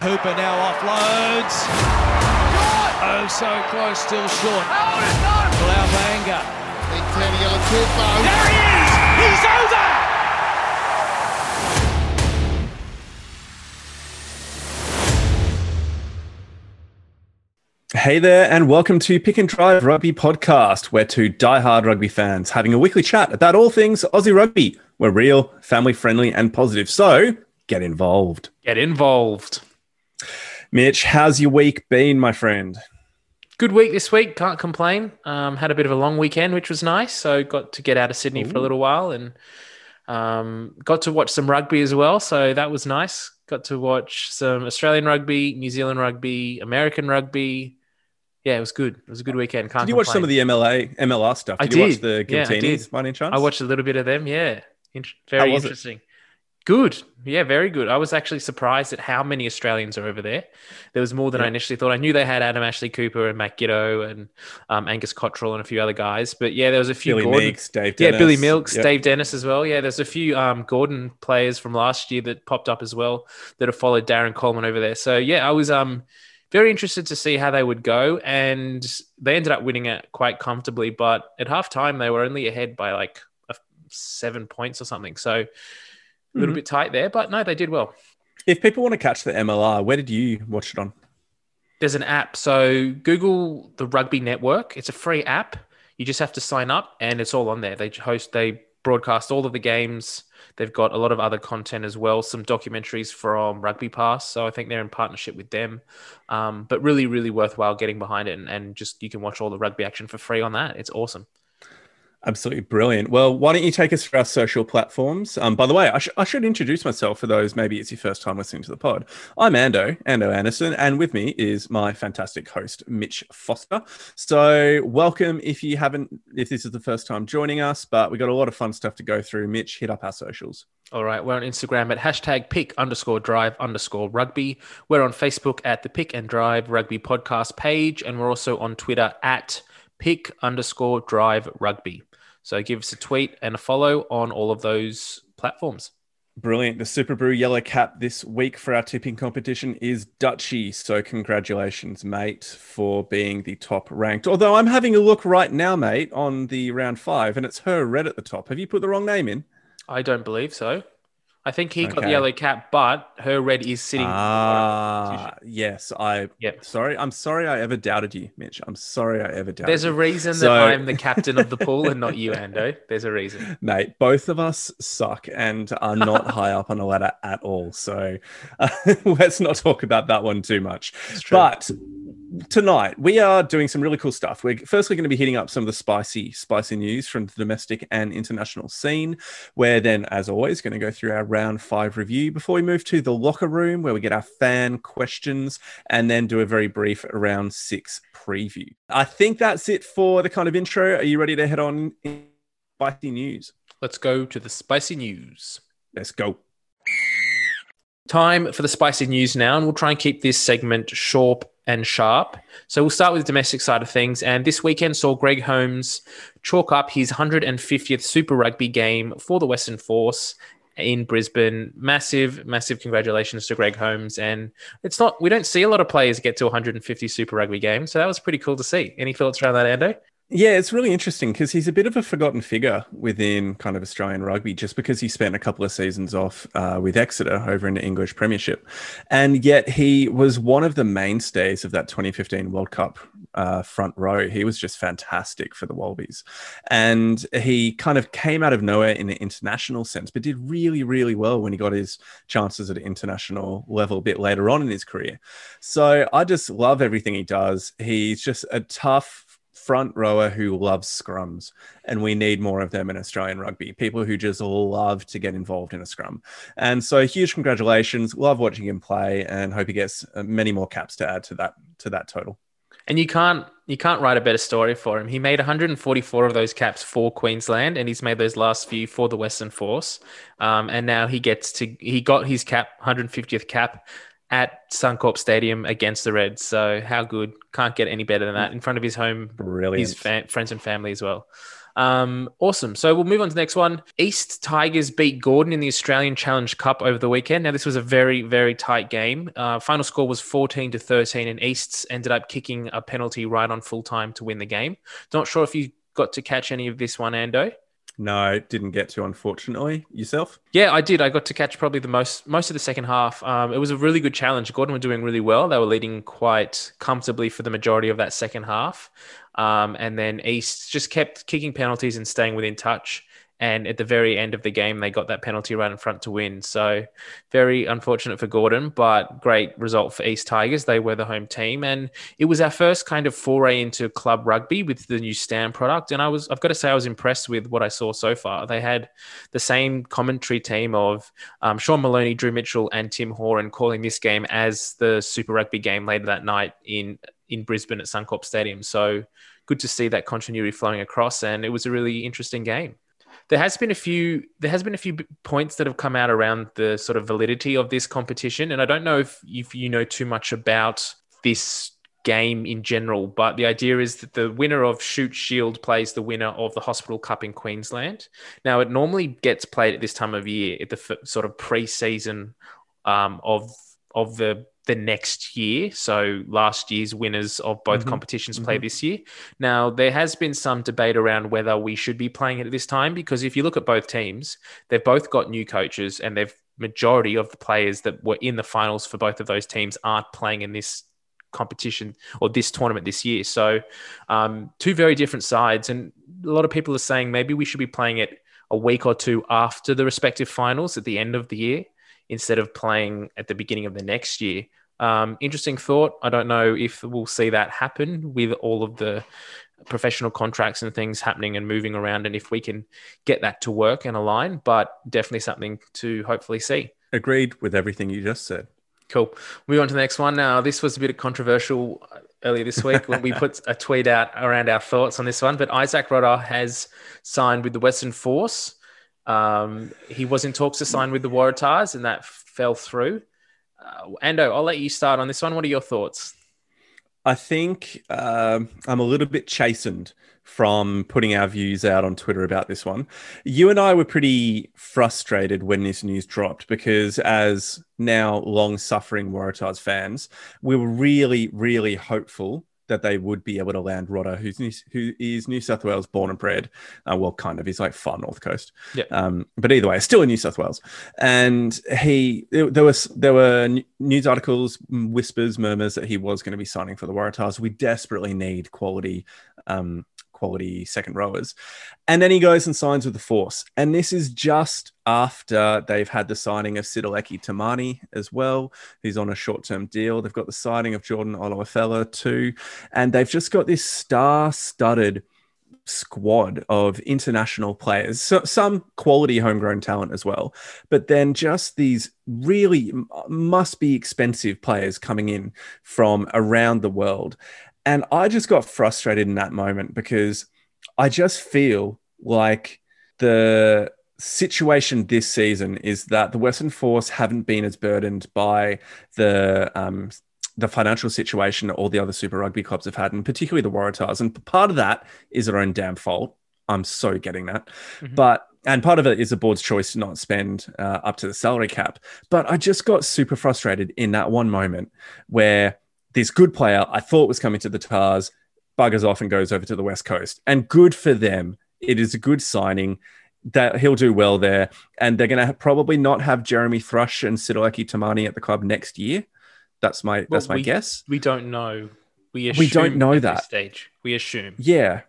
Hooper now offloads. Oh, so close, still short. Blaubanga. Big Teddy on Tupou. There he is! He's over! Hey there, and welcome to Pick and Drive Rugby Podcast. We're two die-hard rugby fans having a weekly chat about all things Aussie rugby. We're real, family friendly, and positive. So get involved. Get involved. Mitch, how's your week been, my friend? Good week this week. Can't complain. Um, had a bit of a long weekend, which was nice. So got to get out of Sydney for a little while and um, got to watch some rugby as well. So that was nice. Got to watch some Australian rugby, New Zealand rugby, American rugby. Yeah, it was good. It was a good weekend. Can't Did you watch some of the MLA MLR stuff? I Did you watch did. the Yeah, Giltinis did. by any chance? I watched a little bit of them. Yeah, In- very interesting. it? Good. Yeah, very good. I was actually surprised at how many Australians are over there. There was more than I initially thought. I knew they had Adam Ashley Cooper and Matt Giteau and um, Angus Cottrell and a few other guys, but yeah, there was a few. Billy Gordon- Meakes, Dave yeah, Billy Meakes, Yep. Dave Dennis as well. Yeah, there's a few um, Gordon players from last year that popped up as well that have followed Darren Coleman over there. So yeah, I was um very interested to see how they would go, and they ended up winning it quite comfortably. But at halftime, they were only ahead by like seven points or something. So a little Mhm. bit tight there, but no, they did well. If people want to catch the MLR, where did you watch it on? There's an app. So Google the Rugby Network. It's a free app. You just have to sign up and it's all on there. They host, they broadcast all of the games. They've got a lot of other content as well, some documentaries from Rugby Pass. So I think they're in partnership with them. Um, but really, really worthwhile getting behind it and, and just you can watch all the rugby action for free on that. It's awesome. Absolutely brilliant. Well, why don't you take us through our social platforms? Um, by the way, I, sh- I should introduce myself for those maybe it's your first time listening to the pod. I'm Ando, Ando Anderson, and with me is my fantastic host, Mitch Foster. So, welcome if you haven't, if this is the first time joining us, but we got a lot of fun stuff to go through. Mitch, hit up our socials. All right, we're on Instagram at hashtag pick underscore drive underscore rugby. We're on Facebook at the Pick and Drive Rugby Podcast page, and we're also on Twitter at pick underscore drive rugby. So give us a tweet and a follow on all of those platforms. Brilliant. The Super Brew Yellow Cap this week for our tipping competition is Dutchy. So, congratulations, mate, for being the top ranked. Although I'm having a look right now, mate, on the round five, and it's her red at the top. Have you put the wrong name in? I don't believe so. I think he got the yellow cap, but her red is sitting. Ah, yes. I. Yep. Sorry. I'm sorry I ever doubted you, Mitch. I'm sorry I ever doubted you. There's a reason So- that I'm the captain of the pool and not you, Ando. There's a reason. Mate, both of us suck and are not high up on a ladder at all. So uh, let's not talk about that one too much. But tonight we are doing some really cool stuff. We're firstly going to be hitting up some of the spicy, spicy news from the domestic and international scene. We're then, as always, going to go through our round five review before we move to the locker room where we get our fan questions and then do a very brief round six preview. I think that's it for the kind of intro. Are you ready to head on in spicy news? Let's go to the spicy news. Let's go. Time for the spicy news now, and we'll try and keep this segment short and sharp. So we'll start with the domestic side of things. And this weekend saw Greg Holmes chalk up his 150th Super Rugby game for the Western Force in Brisbane. Massive, massive congratulations to Greg Holmes. And it's not, we don't see a lot of players get to 150 Super Rugby games. So that was pretty cool to see. Any thoughts around that, Ando? Yeah, it's really interesting because he's a bit of a forgotten figure within kind of Australian rugby just because he spent a couple of seasons off uh, with Exeter over in the English Premiership. And yet he was one of the mainstays of that 2015 World Cup uh, front row. He was just fantastic for the Wallabies. And he kind of came out of nowhere in the international sense, but did really, really well when he got his chances at an international level a bit later on in his career. So I just love everything he does. He's just a tough, front rower who loves scrums, and we need more of them in Australian rugby. People who just love to get involved in a scrum. And so, huge congratulations! Love watching him play, and hope he gets uh, many more caps to add to that to that total. And you can't you can't write a better story for him. He made 144 of those caps for Queensland, and he's made those last few for the Western Force. Um, and now he gets to he got his cap 150th cap at Suncorp Stadium against the Reds. So how good? Can't get any better than that in front of his home, Brilliant. his fa- friends and family as well. Um, awesome. So we'll move on to the next one. East Tigers beat Gordon in the Australian Challenge Cup over the weekend. Now, this was a very, very tight game. Uh, final score was 14 to 13, and Easts ended up kicking a penalty right on full time to win the game. Not sure if you got to catch any of this one, Ando. No, didn't get to, unfortunately. Yourself? Yeah, I did. I got to catch probably the most most of the second half. Um, it was a really good challenge. Gordon were doing really well. They were leading quite comfortably for the majority of that second half. Um, and then East just kept kicking penalties and staying within touch. And at the very end of the game, they got that penalty right in front to win. So, very unfortunate for Gordon, but great result for East Tigers. They were the home team, and it was our first kind of foray into club rugby with the new Stan product. And I was, I've got to say, I was impressed with what I saw so far. They had the same commentary team of um, Sean Maloney, Drew Mitchell, and Tim Horan calling this game as the Super Rugby game later that night in in Brisbane at Suncorp Stadium. So good to see that continuity flowing across, and it was a really interesting game there has been a few there has been a few points that have come out around the sort of validity of this competition and i don't know if, if you know too much about this game in general but the idea is that the winner of Shute Shield plays the winner of the hospital cup in queensland. Now it normally gets played at this time of year at the f- sort of pre-season um, of of the the next year. So last year's winners of both mm-hmm. competitions mm-hmm. play this year. Now there has been some debate around whether we should be playing it at this time because if you look at both teams, they've both got new coaches and they've majority of the players that were in the finals for both of those teams aren't playing in this competition or this tournament this year. So um, two very different sides, and a lot of people are saying maybe we should be playing it a week or two after the respective finals at the end of the year instead of playing at the beginning of the next year. Um, interesting thought. I don't know if we'll see that happen with all of the professional contracts and things happening and moving around, and if we can get that to work and align, but definitely something to hopefully see. Agreed with everything you just said. Cool. Move on to the next one. Now, this was a bit of controversial earlier this week when we put a tweet out around our thoughts on this one, but Isaac Rodda has signed with the Western Force. Um, he was in talks to sign with the Waratahs, and that fell through. Uh, Ando, I'll let you start on this one. What are your thoughts? I think um, I'm a little bit chastened from putting our views out on Twitter about this one. You and I were pretty frustrated when this news dropped because, as now long suffering Waratahs fans, we were really, really hopeful that they would be able to land Rodda, who's New, who is New South Wales born and bred. Uh, well, kind of. He's like far north coast. Yeah. Um, but either way, still in New South Wales. And he there was there were news articles, whispers, murmurs that he was going to be signing for the Waratahs. We desperately need quality. Um, quality second rowers. And then he goes and signs with the Force. And this is just after they've had the signing of Sitaleki Timani as well, who's on a short term deal. They've got the signing of Jordan Olowofela too. And they've just got this star studded squad of international players, so, some quality homegrown talent as well, but then just these really must be expensive players coming in from around the world. And I just got frustrated in that moment because I just feel like the situation this season is that the Western Force haven't been as burdened by the um, the financial situation that all the other Super Rugby clubs have had, and particularly the Waratahs. And part of that is their own damn fault. I'm so getting that, mm-hmm. but and part of it is the board's choice to not spend uh, up to the salary cap. But I just got super frustrated in that one moment where this good player I thought was coming to the Tahs buggers off and goes over to the West Coast. And good for them. It is a good signing that he'll do well there. And they're going to probably not have Jeremy Thrush and Sitaleki Timani at the club next year. That's my well, that's my we, guess. We don't know. We we don't know that stage. We assume. Yeah,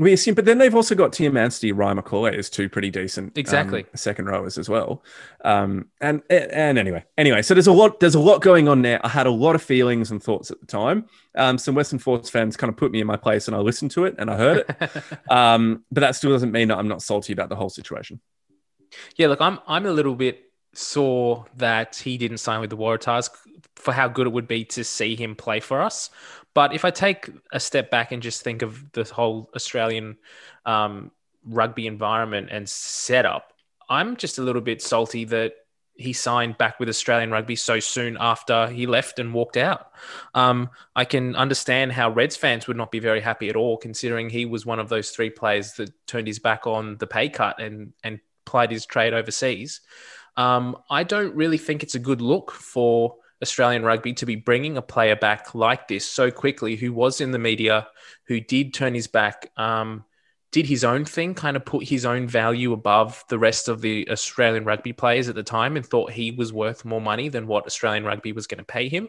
we assume, but then they've also got Tim Anstee, Ryan McCauley as two pretty decent, um, exactly, um, second rowers as well. Um, and and anyway, anyway, so there's a lot, there's a lot going on there. I had a lot of feelings and thoughts at the time. Um, some Western Force fans kind of put me in my place, and I listened to it and I heard it. um, but that still doesn't mean that I'm not salty about the whole situation. Yeah, look, I'm I'm a little bit sore that he didn't sign with the Waratahs for how good it would be to see him play for us. But if I take a step back and just think of the whole Australian um, rugby environment and setup, I'm just a little bit salty that he signed back with Australian rugby so soon after he left and walked out. Um, I can understand how Reds fans would not be very happy at all, considering he was one of those three players that turned his back on the pay cut and and plied his trade overseas. Um, I don't really think it's a good look for Australian rugby to be bringing a player back like this so quickly, who was in the media, who did turn his back. Um, did his own thing, kind of put his own value above the rest of the Australian rugby players at the time and thought he was worth more money than what Australian rugby was going to pay him.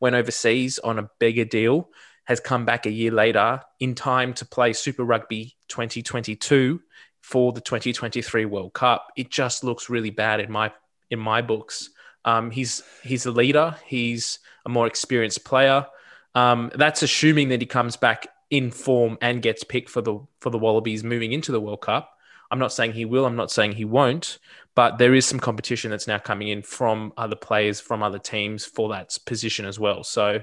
Went overseas on a bigger deal, has come back a year later in time to play Super Rugby 2022 for the 2023 World Cup. It just looks really bad in my in my books. Um, he's he's a leader. He's a more experienced player. Um, that's assuming that he comes back in form and gets picked for the for the Wallabies moving into the World Cup. I'm not saying he will. I'm not saying he won't. But there is some competition that's now coming in from other players from other teams for that position as well. So,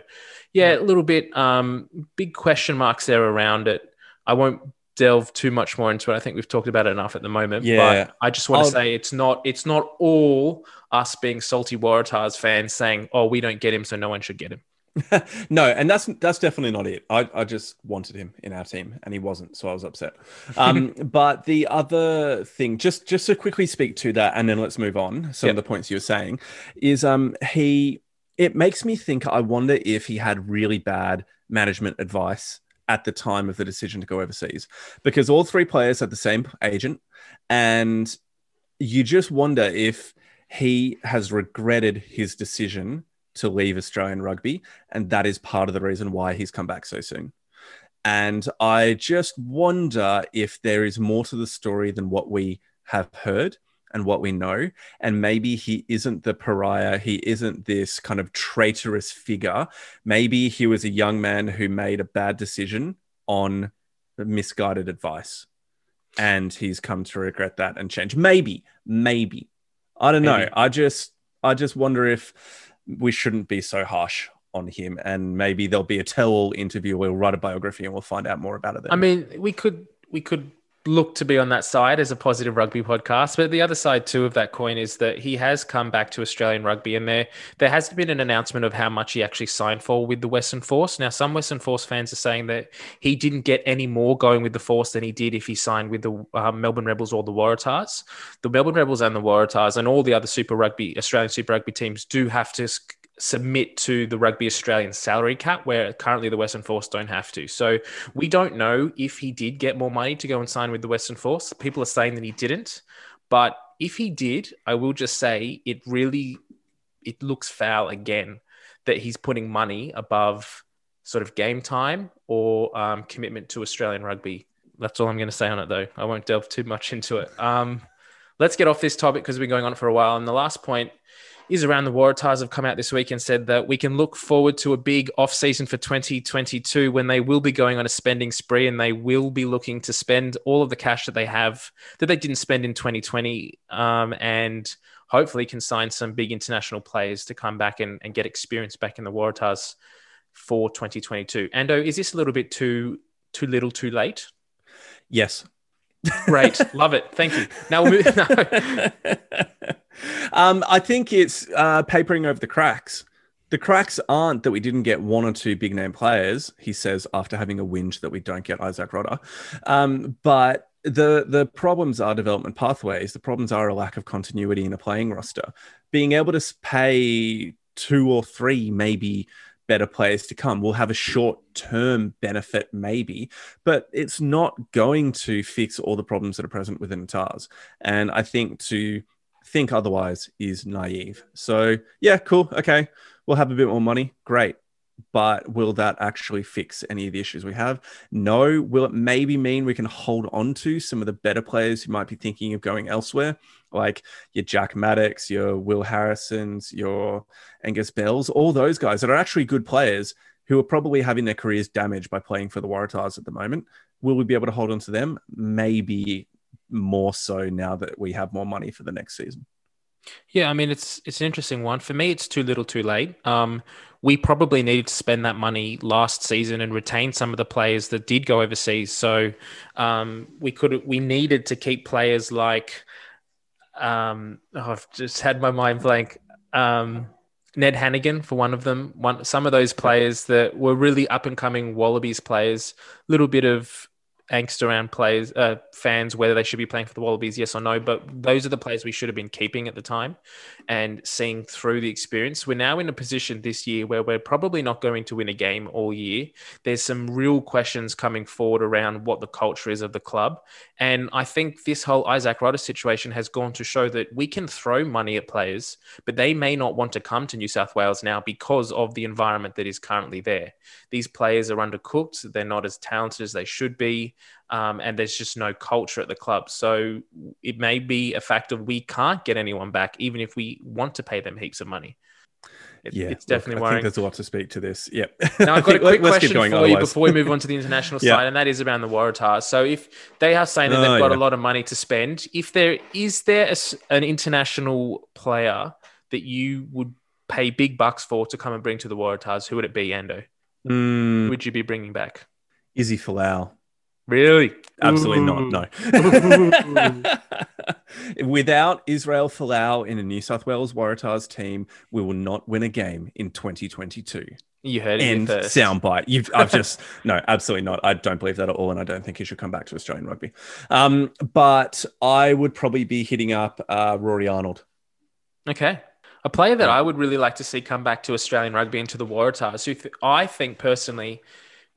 yeah, a little bit um, big question marks there around it. I won't delve too much more into it. I think we've talked about it enough at the moment. Yeah. But I just want to say it's not it's not all us being salty Waratahs fans saying, "Oh, we don't get him, so no one should get him." no, and that's that's definitely not it. I, I just wanted him in our team, and he wasn't, so I was upset. Um, but the other thing, just just to quickly speak to that, and then let's move on. Some Yep. of the points you were saying is um he. It makes me think. I wonder if he had really bad management advice at the time of the decision to go overseas, because all three players had the same agent, and you just wonder if he has regretted his decision to leave Australian rugby. And that is part of the reason why he's come back so soon. And I just wonder if there is more to the story than what we have heard and what we know. And maybe he isn't the pariah. He isn't this kind of traitorous figure. Maybe he was a young man who made a bad decision on misguided advice. And he's come to regret that and change. Maybe, maybe. I don't know. I just I just wonder if we shouldn't be so harsh on him and maybe there'll be a tell-all interview we'll write a biography and we'll find out more about it then. I mean, we could we could look to be on that side as a positive rugby podcast, but the other side too of that coin is that he has come back to Australian rugby, and there there has been an announcement of how much he actually signed for with the Western Force. Now, some Western Force fans are saying that he didn't get any more going with the Force than he did if he signed with the um, Melbourne Rebels or the Waratahs. The Melbourne Rebels and the Waratahs and all the other Super Rugby Australian Super Rugby teams do have to submit to the Rugby Australian salary cap, where currently the Western Force don't have to. So we don't know if he did get more money to go and sign with the Western Force. People are saying that he didn't, but if he did, I will just say it really it looks foul again that he's putting money above sort of game time or um, commitment to Australian rugby. That's all I'm going to say on it, though. I won't delve too much into it. Um, let's get off this topic because we've been going on for a while. And the last point is around the Waratahs have come out this week and said that we can look forward to a big off season for 2022 when they will be going on a spending spree and they will be looking to spend all of the cash that they have that they didn't spend in 2020 um, and hopefully can sign some big international players to come back and, and get experience back in the Waratahs for 2022. Ando, is this a little bit too too little, too late? yes. Great, love it. Thank you. Now we'll move. No. um, I think it's uh, papering over the cracks. The cracks aren't that we didn't get one or two big name players, he says after having a whinge that we don't get Isaac Rodda. Um, but the the problems are development pathways. The problems are a lack of continuity in a playing roster. Being able to pay two or three, maybe better players to come We'll have a short term benefit, maybe, but it's not going to fix all the problems that are present within Tahs. And I think to think otherwise is naive. So, yeah, cool. Okay. We'll have a bit more money. Great. But will that actually fix any of the issues we have? No. Will it maybe mean we can hold on to some of the better players who might be thinking of going elsewhere, like your Jack Maddocks, your Will Harrisons, your Angus Bells, all those guys that are actually good players who are probably having their careers damaged by playing for the Waratahs at the moment? Will we be able to hold on to them? Maybe more so now that we have more money for the next season. Yeah, I mean it's it's an interesting one. For me, it's too little, too late. Um, we probably needed to spend that money last season and retain some of the players that did go overseas. So um, we could we needed to keep players like Um, oh, I've just had my mind blank. Um, Ned Hanigan for one of them. One some of those players that were really up and coming Wallabies players. Little bit of angst around players, uh, fans, whether they should be playing for the Wallabies, yes or no. But those are the players we should have been keeping at the time and seeing through the experience. We're now in a position this year where we're probably not going to win a game all year. There's some real questions coming forward around what the culture is of the club. And I think this whole Isaac Rodda situation has gone to show that we can throw money at players, but they may not want to come to New South Wales now because of the environment that is currently there. These players are undercooked, they're not as talented as they should be um, and there's just no culture at the club. So it may be a fact of we can't get anyone back, even if we want to pay them heaps of money. It, yeah, it's definitely look, worrying. I think there's a lot to speak to this. Yep. Now I've got a quick question for otherwise. you before we move on to the international yeah. side, and that is around the Waratahs. So if they are saying that they've oh, got yeah. a lot of money to spend, if there is there a, an international player that you would pay big bucks for to come and bring to the Waratahs, who would it be, Ando? Mm. Would you be bringing back? Izzy Folau. Really? Absolutely Ooh. not. No. Without Israel Folau in a New South Wales Waratahs team, we will not win a game in 2022. You heard it End first. soundbite. You've, I've just no, absolutely not. I don't believe that at all, and I don't think he should come back to Australian rugby. Um, but I would probably be hitting up uh, Rory Arnold. Okay, a player that I would really like to see come back to Australian rugby and to the Waratahs, who th- I think personally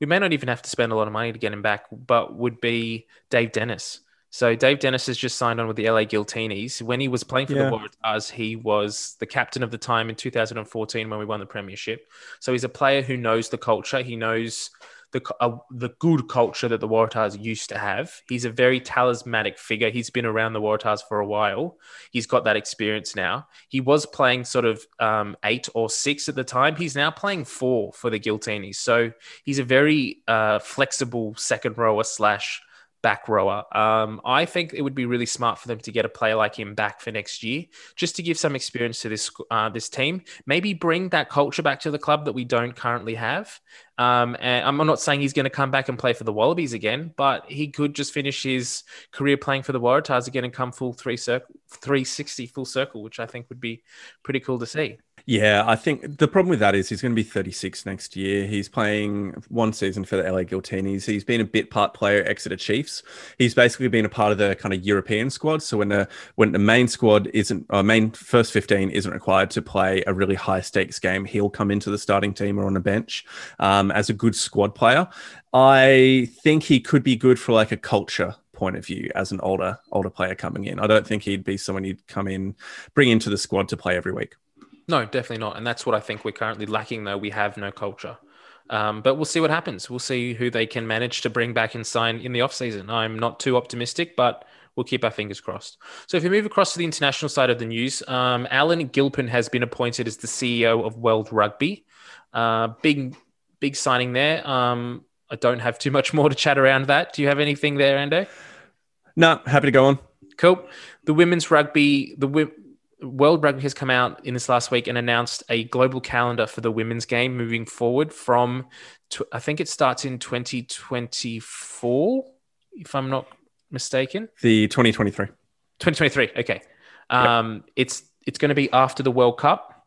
we may not even have to spend a lot of money to get him back, but would be Dave Dennis. So Dave Dennis has just signed on with the LA Giltinis. When he was playing for yeah. the Waratahs, he was the captain of the time in 2014 when we won the premiership. So he's a player who knows the culture. He knows the uh, the good culture that the Waratahs used to have. He's a very talismanic figure. He's been around the Waratahs for a while. He's got that experience now. He was playing sort of um, eight or six at the time. He's now playing four for the Giltinis. So he's a very uh, flexible second rower slash back rower. Um, I think it would be really smart for them to get a player like him back for next year, just to give some experience to this uh, this team. Maybe bring that culture back to the club that we don't currently have. Um, and I'm not saying he's going to come back and play for the Wallabies again, but he could just finish his career playing for the Waratahs again and come full three circle, 360 full circle, which I think would be pretty cool to see. Yeah, I think the problem with that is he's going to be 36 next year. He's playing one season for the LA Giltinis. He's been a bit part player Exeter Chiefs. He's basically been a part of the kind of European squad. So when the when the main squad isn't, or main first 15 isn't required to play a really high stakes game, he'll come into the starting team or on the bench um, as a good squad player. I think he could be good for like a culture point of view as an older older player coming in. I don't think he'd be someone you'd come in, bring into the squad to play every week. No, definitely not. And that's what I think we're currently lacking, though. We have no culture. Um, but we'll see what happens. We'll see who they can manage to bring back and sign in the offseason. I'm not too optimistic, but we'll keep our fingers crossed. So if we move across to the international side of the news, um, Alan Gilpin has been appointed as the CEO of World Rugby. Uh, big, big signing there. Um, I don't have too much more to chat around that. Do you have anything there, Ando? No, happy to go on. Cool. The women's rugby, the World Rugby has come out in this last week and announced a global calendar for the women's game moving forward from, I think it starts in 2024, if I'm not mistaken. The 2023. 2023. Okay. Um, yep. It's it's going to be after the World Cup,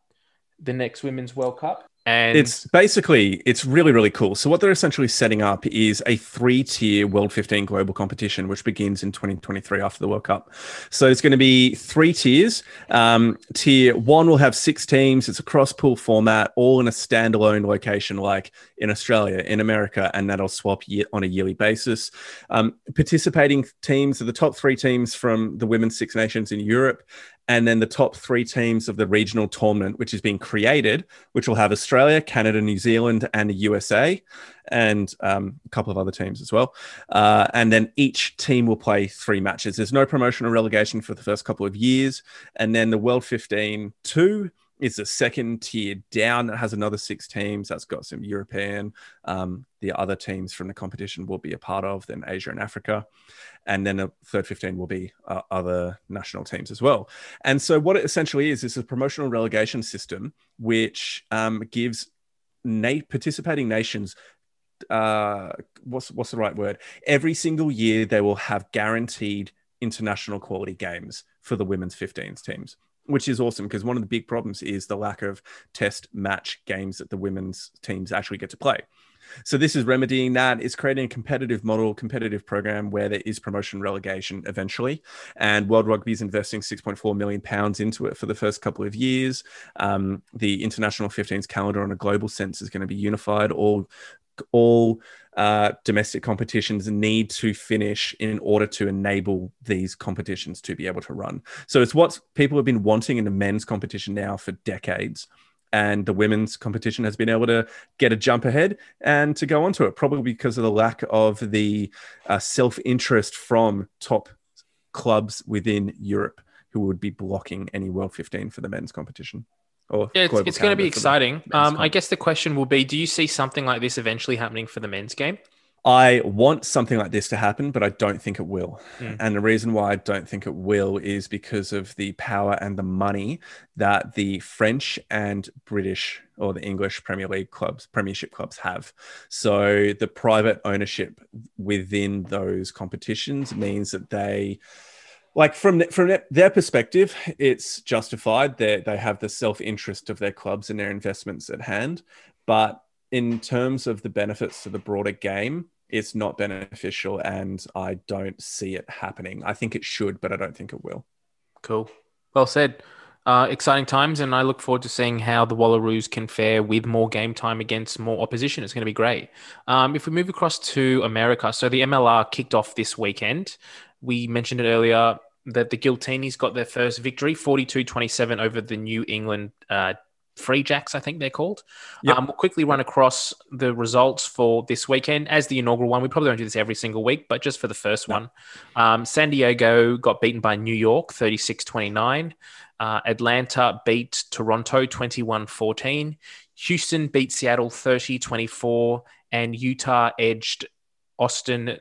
the next Women's World Cup. And it's basically it's really really cool. So what they're essentially setting up is a three-tier World 15 global competition, which begins in 2023 after the World Cup. So it's going to be three tiers. Um, tier one will have six teams. It's a cross-pool format, all in a standalone location, like in Australia, in America, and that'll swap on a yearly basis. Um, participating teams are the top three teams from the Women's Six Nations in Europe, and then the top three teams of the regional tournament, which is being created, which will have Australia, Canada, New Zealand, and the USA, and um, a couple of other teams as well. Uh, and then each team will play three matches. There's no promotion or relegation for the first couple of years. And then the World 15 2 is the second tier down that has another six teams. That's got some European. Um, the other teams from the competition will be a part of, then Asia and Africa and then a third 15 will be uh, other national teams as well. And so, what it essentially is is a promotional relegation system which um, gives na- participating nations. Uh, what's what's the right word? Every single year, they will have guaranteed international quality games for the women's 15s teams which is awesome because one of the big problems is the lack of test match games that the women's teams actually get to play. So this is remedying that. It's creating a competitive model, competitive program where there is promotion relegation eventually. And World Rugby is investing 6.4 million pounds into it for the first couple of years. Um, the international 15s calendar on a global sense is going to be unified. All all uh, domestic competitions need to finish in order to enable these competitions to be able to run. So it's what people have been wanting in the men's competition now for decades. And the women's competition has been able to get a jump ahead and to go onto it, probably because of the lack of the uh, self interest from top clubs within Europe who would be blocking any World 15 for the men's competition. Or yeah, it's, it's going to be exciting. Um, I guess the question will be: Do you see something like this eventually happening for the men's game? I want something like this to happen, but I don't think it will. Mm. And the reason why I don't think it will is because of the power and the money that the French and British or the English Premier League clubs, Premiership clubs have. So the private ownership within those competitions means that they like from from their perspective, it's justified. They they have the self interest of their clubs and their investments at hand, but in terms of the benefits to the broader game, it's not beneficial, and I don't see it happening. I think it should, but I don't think it will. Cool. Well said. Uh, exciting times, and I look forward to seeing how the Wallaroos can fare with more game time against more opposition. It's going to be great. Um, if we move across to America, so the MLR kicked off this weekend. We mentioned it earlier that the Giltinis got their first victory, 42-27 over the New England uh, Free Jacks, I think they're called. Yep. Um, we'll quickly run across the results for this weekend as the inaugural one. We probably don't do this every single week, but just for the first no. one. Um, San Diego got beaten by New York 36 29. Uh, Atlanta beat Toronto 21 14. Houston beat Seattle 30 24. And Utah edged Austin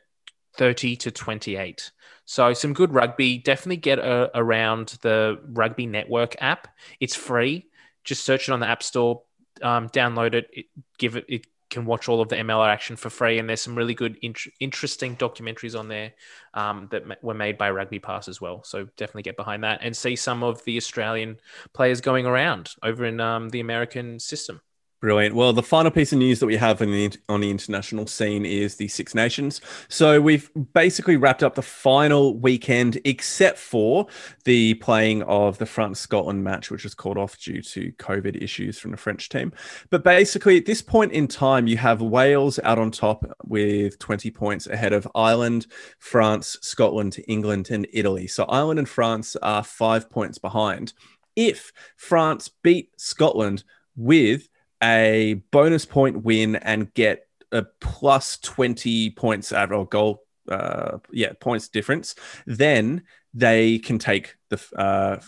30 to 28. So some good rugby. Definitely get a, around the Rugby Network app. It's free. Just search it on the App Store, um, download it, it, give it. It can watch all of the MLR action for free, and there's some really good, int- interesting documentaries on there um, that ma- were made by Rugby Pass as well. So definitely get behind that and see some of the Australian players going around over in um, the American system. Brilliant. Well, the final piece of news that we have the, on the international scene is the Six Nations. So we've basically wrapped up the final weekend, except for the playing of the France Scotland match, which was called off due to COVID issues from the French team. But basically, at this point in time, you have Wales out on top with 20 points ahead of Ireland, France, Scotland, England, and Italy. So Ireland and France are five points behind. If France beat Scotland with a bonus point win and get a plus 20 points or goal uh yeah points difference then they can take the uh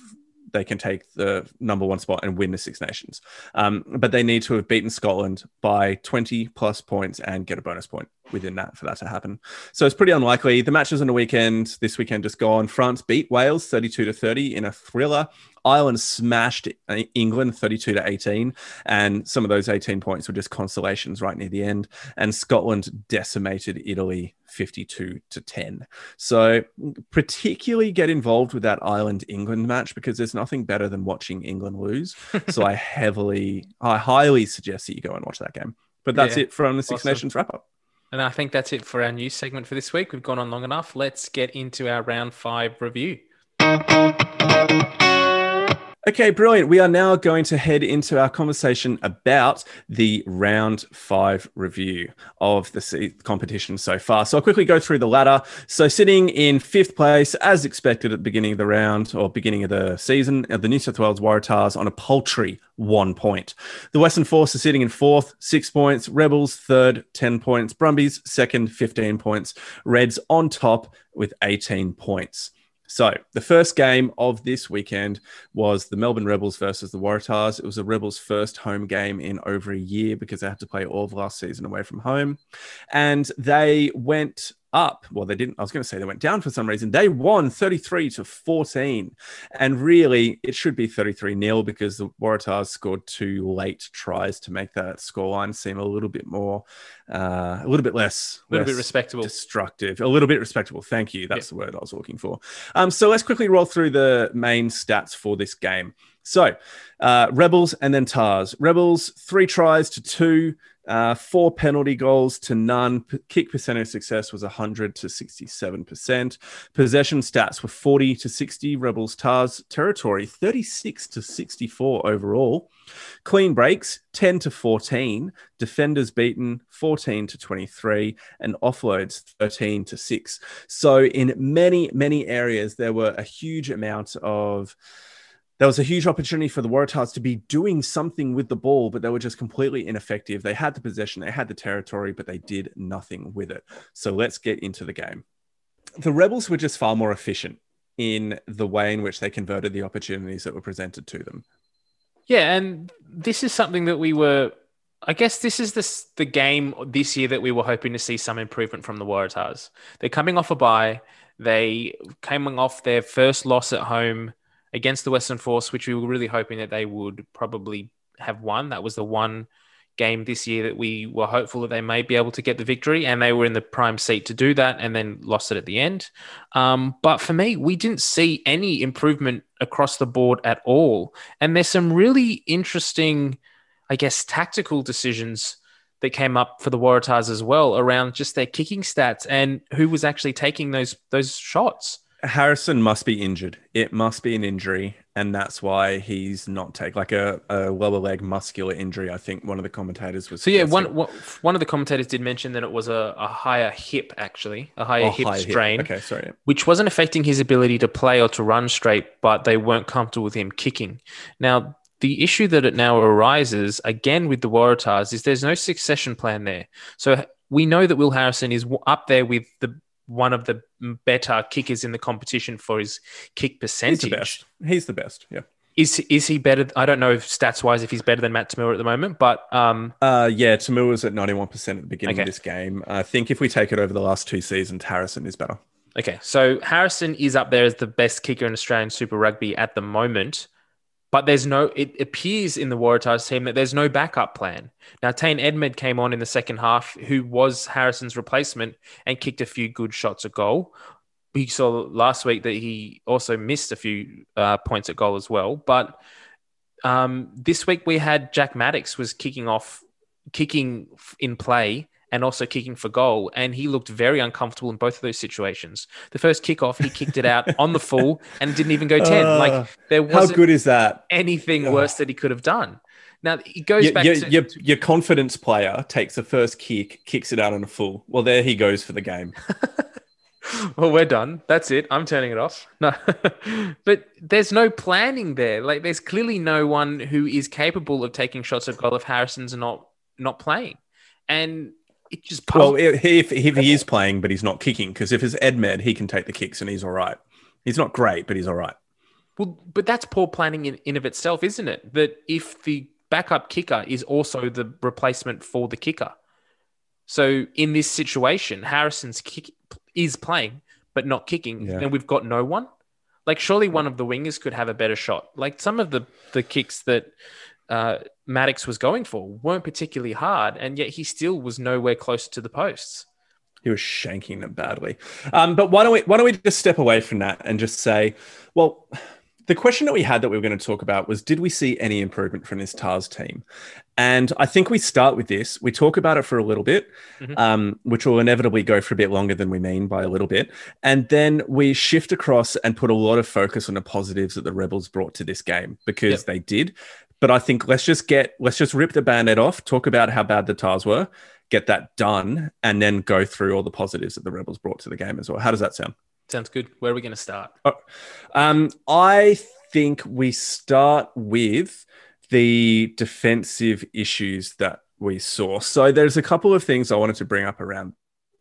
they can take the number one spot and win the Six Nations. Um, but they need to have beaten Scotland by 20 plus points and get a bonus point within that for that to happen. So it's pretty unlikely. The matches on the weekend, this weekend just gone. France beat Wales 32 to 30 in a thriller. Ireland smashed uh, England 32 to 18, and some of those 18 points were just consolations right near the end. And Scotland decimated Italy 52 to 10. So, particularly get involved with that Ireland England match because there's nothing better than watching England lose. so, I heavily, I highly suggest that you go and watch that game. But that's yeah, it from the Six awesome. Nations wrap up. And I think that's it for our news segment for this week. We've gone on long enough. Let's get into our round five review. Okay, brilliant. We are now going to head into our conversation about the round five review of the competition so far. So I'll quickly go through the ladder. So sitting in fifth place, as expected at the beginning of the round or beginning of the season, the New South Wales Waratahs on a paltry one point. The Western Force are sitting in fourth, six points. Rebels third, 10 points. Brumbies second, 15 points. Reds on top with 18 points. So the first game of this weekend was the Melbourne Rebels versus the Waratahs. It was the Rebels' first home game in over a year because they had to play all of last season away from home, and they went up. Well, they didn't. I was going to say they went down for some reason. They won 33 to 14. And really, it should be 33 nil because the Waratahs scored two late tries to make that scoreline seem a little bit more, uh, a little bit less, A little bit less respectable. destructive, a little bit respectable. Thank you. That's the word I was looking for. Um, so let's quickly roll through the main stats for this game. So, uh, Rebels and then Tahs. Rebels, three tries to two, uh, four penalty goals to none. P- kick percentage success was 100 to 67%. Possession stats were 40 to 60. Rebels, Tahs territory 36 to 64 overall. Clean breaks 10 to 14. Defenders beaten 14 to 23. And offloads 13 to 6. So, in many, many areas, there were a huge amount of there was a huge opportunity for the Waratahs to be doing something with the ball, but they were just completely ineffective. They had the possession, they had the territory, but they did nothing with it. So let's get into the game. The Rebels were just far more efficient in the way in which they converted the opportunities that were presented to them. Yeah, and this is something that we were. I guess this is the the game this year that we were hoping to see some improvement from the Waratahs. They're coming off a bye. They came off their first loss at home against the Western Force, which we were really hoping that they would probably have won. That was the one game this year that we were hopeful that they may be able to get the victory, and they were in the prime seat to do that, and then lost it at the end. Um, but for me, we didn't see any improvement across the board at all, and there's some really interesting, I guess, tactical decisions that came up for the Waratahs as well around just their kicking stats and who was actually taking those those shots. Harrison must be injured. It must be an injury, and that's why he's not take like a, a lower leg muscular injury. I think one of the commentators was. So yeah, one one one of the commentators did mention that it was a, a higher hip actually, a higher Oh, hip high hip. strain, Okay, sorry. which wasn't affecting his ability to play or to run straight, but they weren't comfortable with him kicking. Now, the issue that it now arises again with the Waratahs is there's no succession plan there. So we know that Will Harrison is up there with the one of the better kickers in the competition for his kick percentage. He's the best. He's the best. Yeah. Is is he better? I don't know if stats wise if he's better than Matt To'omua at the moment, but um, Uh, yeah, To'omua was at 91% at the beginning Okay. of this game. I think if we take it over the last two seasons, Harrison is better. Okay, so Harrison is up there as the best kicker in Australian Super Rugby at the moment, but there's no. It appears in the Waratahs team that there's no backup plan. Now, Tane Edmed came on in the second half, who was Harrison's replacement, and kicked a few good shots at goal. We saw last week that he also missed a few uh, points at goal as well. But um, this week we had Jack Maddocks was kicking off, kicking in play and also kicking for goal. And he looked very uncomfortable in both of those situations. The first kickoff, he kicked it out on the full and didn't even go 10. Uh, like there How wasn't good is that? anything worse that he could have done. Now it goes Your, back your, to your, your confidence player takes the first kick, kicks it out on a full. Well, there he goes for the game. well, we're done. That's it. I'm turning it off. No, but there's no planning there. Like there's clearly no one who is capable of taking shots at goal if Harrison's not not playing, and it just Well, if, if, if he is playing, but he's not kicking, because if it's Edmed, he can take the kicks and he's all right. He's not great, but he's all right. Well, but that's poor planning in, in of itself, isn't it? That if the backup kicker is also the replacement for the kicker. So in this situation, Harrison's kick is playing but not kicking, Yeah. then we've got no one. Like surely one of the wingers could have a better shot. Like some of the the kicks that uh, Maddocks was going for weren't particularly hard, and yet he still was nowhere close to the posts. He was shanking them badly. Um, but why don't we why don't we just step away from that and just say, well, the question that we had that we were going to talk about was did we see any improvement from this Tahs team? And I think we start with this. We talk about it for a little bit, Mhm. um, which will inevitably go for a bit longer than we mean by a little bit. And then we shift across and put a lot of focus on the positives that the Rebels brought to this game because Yep. they did. But I think let's just get let's just rip the band-aid off, talk about how bad the Tahs were, get that done, and then go through all the positives that the Rebels brought to the game as well. How does that sound? Sounds good. Where are we going to start? Um, I think we start with the defensive issues that we saw. So there's a couple of things I wanted to bring up around.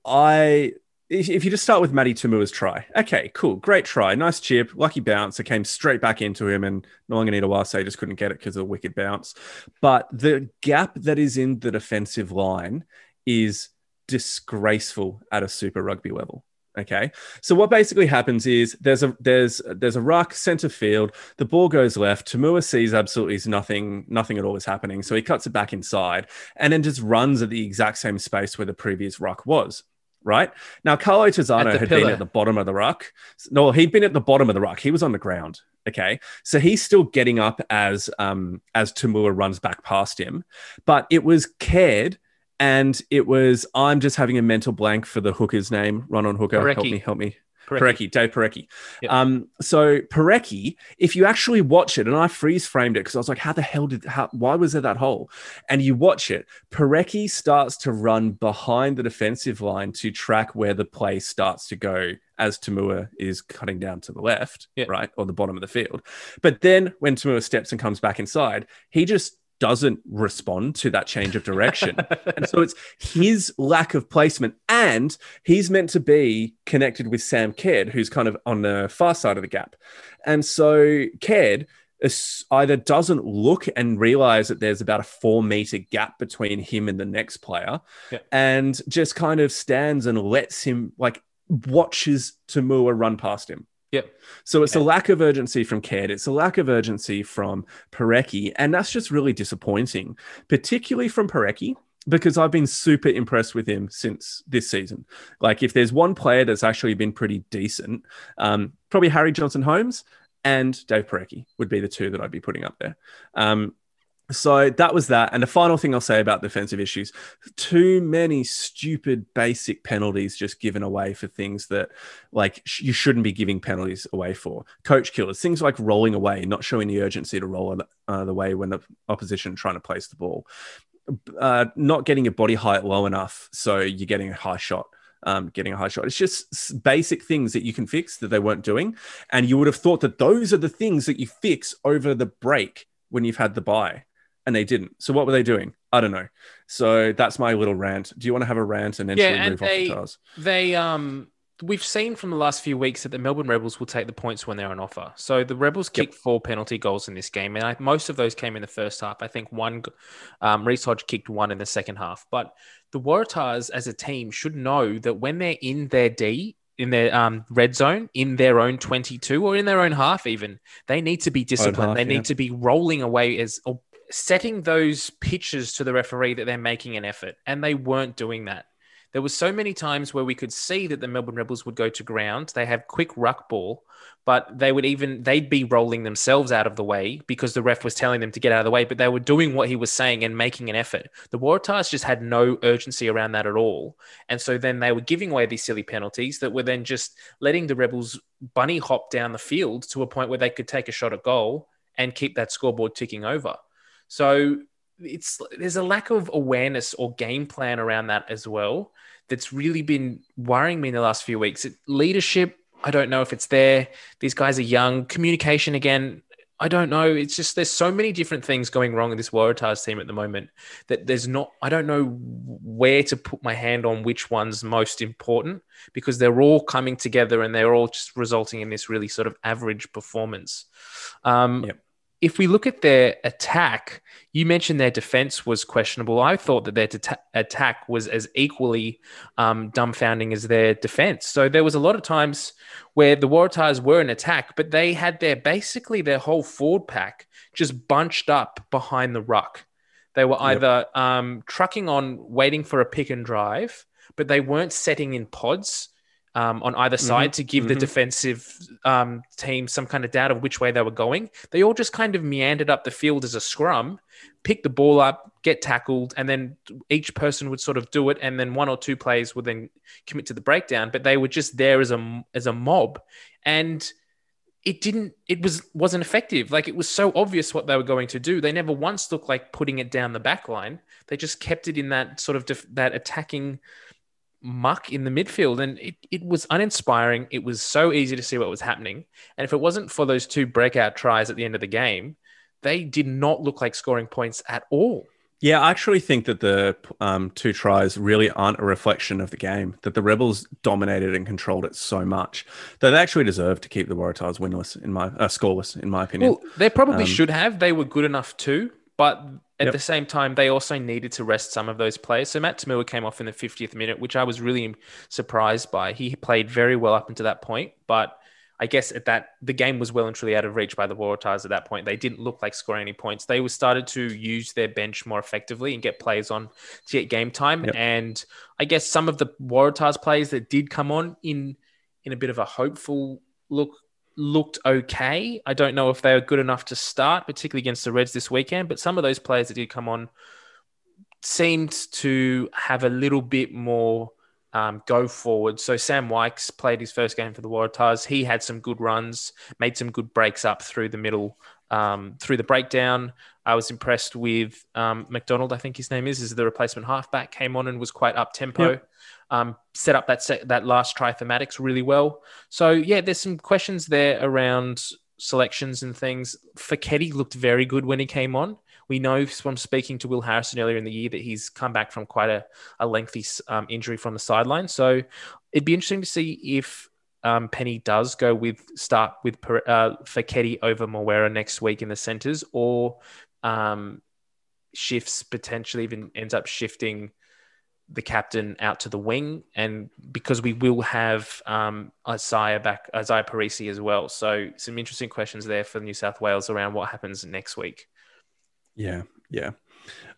I if you just start with Matty To'omua's try, okay, cool, great try, nice chip, lucky bounce. It came straight back into him, and Nonganita just couldn't get it because of the wicked bounce. But the gap that is in the defensive line is disgraceful at a super rugby level. Okay. So what basically happens is there's a there's there's a ruck center field. The ball goes left. To'omua sees absolutely nothing nothing at all is happening. So he cuts it back inside and then just runs at the exact same space where the previous ruck was. Right now, Carlo Tizzano had pillar. been at the bottom of the ruck. No, he'd been at the bottom of the ruck. He was on the ground. Okay, so he's still getting up as um as To'omua runs back past him, but it was Caird and it was I'm just having a mental blank for the hooker's name. Run on hooker, help me, help me. Porecki, Dave Porecki. Yep. Um, so Porecki, if you actually watch it, and I freeze framed it because I was like, how the hell did how why was there that hole? And you watch it, Porecki starts to run behind the defensive line to track where the play starts to go as To'omua is cutting down to the left, yep. right, or the bottom of the field. But then when To'omua steps and comes back inside, he just doesn't respond to that change of direction. and so it's his lack of placement. And he's meant to be connected with Sam Caird, who's kind of on the far side of the gap. And so Caird either doesn't look and realize that there's about a four meter gap between him and the next player yeah. and just kind of stands and lets him, like, watches To'omua run past him. Yep. So it's yeah. a lack of urgency from Caird. It's a lack of urgency from Porecki. And that's just really disappointing, particularly from Porecki, because I've been super impressed with him since this season. Like, if there's one player that's actually been pretty decent, um, probably Harry Johnson Holmes and Dave Porecki would be the two that I'd be putting up there. Um, so that was that. And the final thing I'll say about defensive issues too many stupid basic penalties just given away for things that, like, sh- you shouldn't be giving penalties away for. Coach killers, things like rolling away, not showing the urgency to roll uh, the way when the opposition trying to place the ball, uh, not getting your body height low enough so you're getting a high shot. Um, getting a high shot. It's just basic things that you can fix that they weren't doing. And you would have thought that those are the things that you fix over the break when you've had the bye and they didn't. So what were they doing? I don't know. So that's my little rant. Do you want to have a rant and then yeah, and move they, off the Tahs? They um we've seen from the last few weeks that the Melbourne Rebels will take the points when they're on offer. So the Rebels kicked yep. four penalty goals in this game, and I, most of those came in the first half. I think one, um, Reece Hodge kicked one in the second half. But the Waratahs as a team should know that when they're in their D, in their um, red zone, in their own 22 or in their own half, even, they need to be disciplined. Half, they need to be rolling away as or setting those pitches to the referee that they're making an effort, and they weren't doing that. There was so many times where we could see that the Melbourne Rebels would go to ground. They have quick ruck ball, but they would even they'd be rolling themselves out of the way because the ref was telling them to get out of the way. But they were doing what he was saying and making an effort. The Waratahs just had no urgency around that at all, and so then they were giving away these silly penalties that were then just letting the Rebels bunny hop down the field to a point where they could take a shot at goal and keep that scoreboard ticking over. So it's there's a lack of awareness or game plan around that as well that's really been worrying me in the last few weeks. It, leadership, I don't know if it's there. These guys are young. Communication again, I don't know. It's just there's so many different things going wrong in this Waratahs team at the moment that there's not. I don't know where to put my hand on which one's most important because they're all coming together and they're all just resulting in this really sort of average performance. Um, yep if we look at their attack, you mentioned their defense was questionable. I thought that their attack was as equally um, dumbfounding as their defense. So there was a lot of times where the Waratahs were in attack, but they had their basically their whole forward pack just bunched up behind the ruck. They were either yep. um, trucking on, waiting for a pick and drive, but they weren't setting in pods um, on either mm-hmm. side mm-hmm. to give mm-hmm. the defensive um, team some kind of doubt of which way they were going. They all just kind of meandered up the field as a scrum, pick the ball up, get tackled, and then each person would sort of do it, and then one or two players would then commit to the breakdown. But they were just there as a as a mob, and it didn't it was wasn't effective like it was so obvious what they were going to do they never once looked like putting it down the back line they just kept it in that sort of def- that attacking muck in the midfield and it, it was uninspiring. It was so easy to see what was happening. And if it wasn't for those two breakout tries at the end of the game, they did not look like scoring points at all. Yeah, I actually think that the um, two tries really aren't a reflection of the game. That the Rebels dominated and controlled it so much that they actually deserve to keep the Waratahs winless in my uh, scoreless, in my opinion. Well, they probably um, should have. They were good enough too, but At Yep. the same time, they also needed to rest some of those players. So Matt To'omua came off in the 50th minute, which I was really surprised by. He played very well up until that point, but I guess at that the game was well and truly out of reach by the Waratahs at that point. They didn't look like scoring any points. They were started to use their bench more effectively and get players on to get game time. Yep. And I guess some of the Waratahs players that did come on in in a bit of a hopeful look looked okay. I don't know if they were good enough to start, particularly against the Reds this weekend, but some of those players that did come on seemed to have a little bit more um, go forward. So Sam Wykes played his first game for the Waratahs. He had some good runs, made some good breaks up through the middle, um, through the breakdown. I was impressed with um, McDonald, I think his name is, is the replacement halfback, came on and was quite up tempo. Yep. Um, set up that that last Maddocks really well. So yeah, there's some questions there around selections and things. Foketi looked very good when he came on. We know from speaking to Will Harrison earlier in the year that he's come back from quite a, a lengthy um, injury from the sideline. So it'd be interesting to see if um, Penney does go with start with uh, Foketi over Moera next week in the centres, or um, shifts potentially even ends up shifting the captain out to the wing, and because we will have um, Isaiah back, Izaia Perese as well. So some interesting questions there for New South Wales around what happens next week. Yeah, yeah.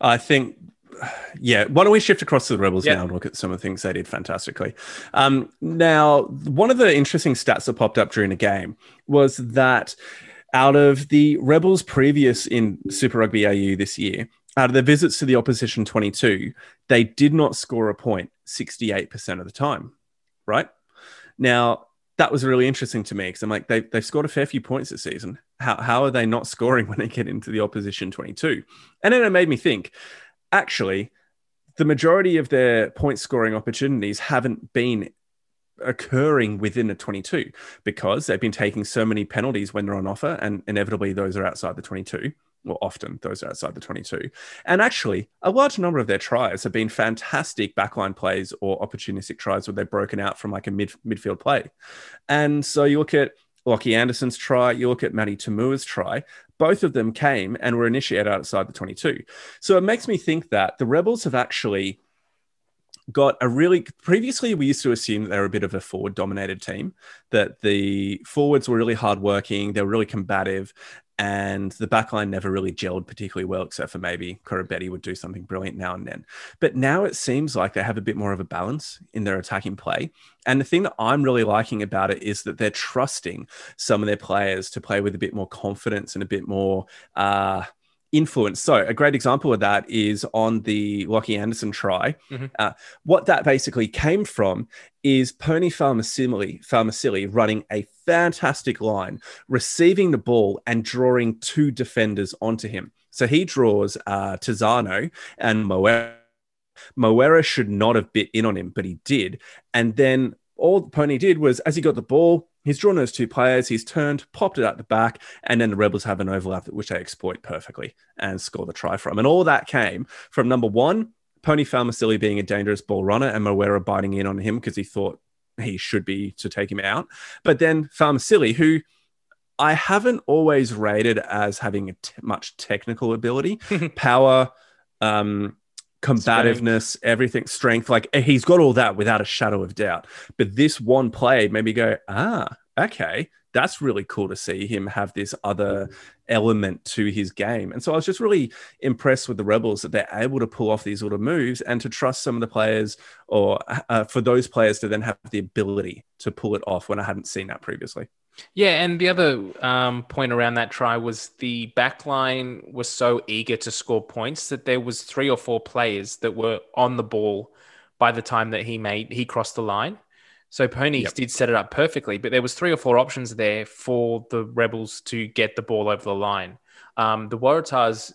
I think, yeah. Why don't we shift across to the Rebels Yeah. now and look at some of the things they did fantastically? Um, now, one of the interesting stats that popped up during the game was that out of the Rebels previous in Super Rugby AU this year, out of their visits to the opposition 22, they did not score a point 68% of the time, right? Now, that was really interesting to me because I'm like, they, they've scored a fair few points this season. How, how are they not scoring when they get into the opposition 22? And then it made me think, actually, the majority of their point scoring opportunities haven't been occurring within the 22 because they've been taking so many penalties when they're on offer and inevitably those are outside the 22 well often those outside the 22 and actually a large number of their tries have been fantastic backline plays or opportunistic tries where they've broken out from like a mid midfield play and so you look at Lachie Anderson's try, you look at Matty To'omua's try, both of them came and were initiated outside the 22. So it makes me think that the Rebels have actually got a really previously we used to assume that they were a bit of a forward dominated team that the forwards were really hardworking they were really combative and the backline never really gelled particularly well except for maybe Koroibete would do something brilliant now and then. But now it seems like they have a bit more of a balance in their attacking play. And the thing that I'm really liking about it is that they're trusting some of their players to play with a bit more confidence and a bit more uh influence. So a great example of that is on the Lachie Anderson try. Mhm. Uh, what that basically came from is Pony Fa'amausili, Fa'amausili running a fantastic line, receiving the ball and drawing two defenders onto him. So he draws uh, Tizzano and Moera. Moera should not have bit in on him, but he did. And then all Pony did was, as he got the ball, he's drawn those two players, he's turned, popped it out the back, and then the Rebels have an overlap which they exploit perfectly and score the try from. And all that came from number one, Pony Fa'amausili being a dangerous ball runner and Moera biting in on him because he thought he should be to take him out. But then Fa'amausili, who I haven't always rated as having a t- much technical ability, power, um, combativeness, everything, strength. Like he's got all that without a shadow of doubt. But this one play made me go, ah, okay, that's really cool to see him have this other element to his game. And so I was just really impressed with the Rebels that they're able to pull off these little moves and to trust some of the players or uh, for those players to then have the ability to pull it off when I hadn't seen that previously. Yeah, and the other um, point around that try was the backline was so eager to score points that there was three or four players that were on the ball by the time that he made he crossed the line. So Pony Yep. did set it up perfectly, but there was three or four options there for the Rebels to get the ball over the line. Um, the Waratahs,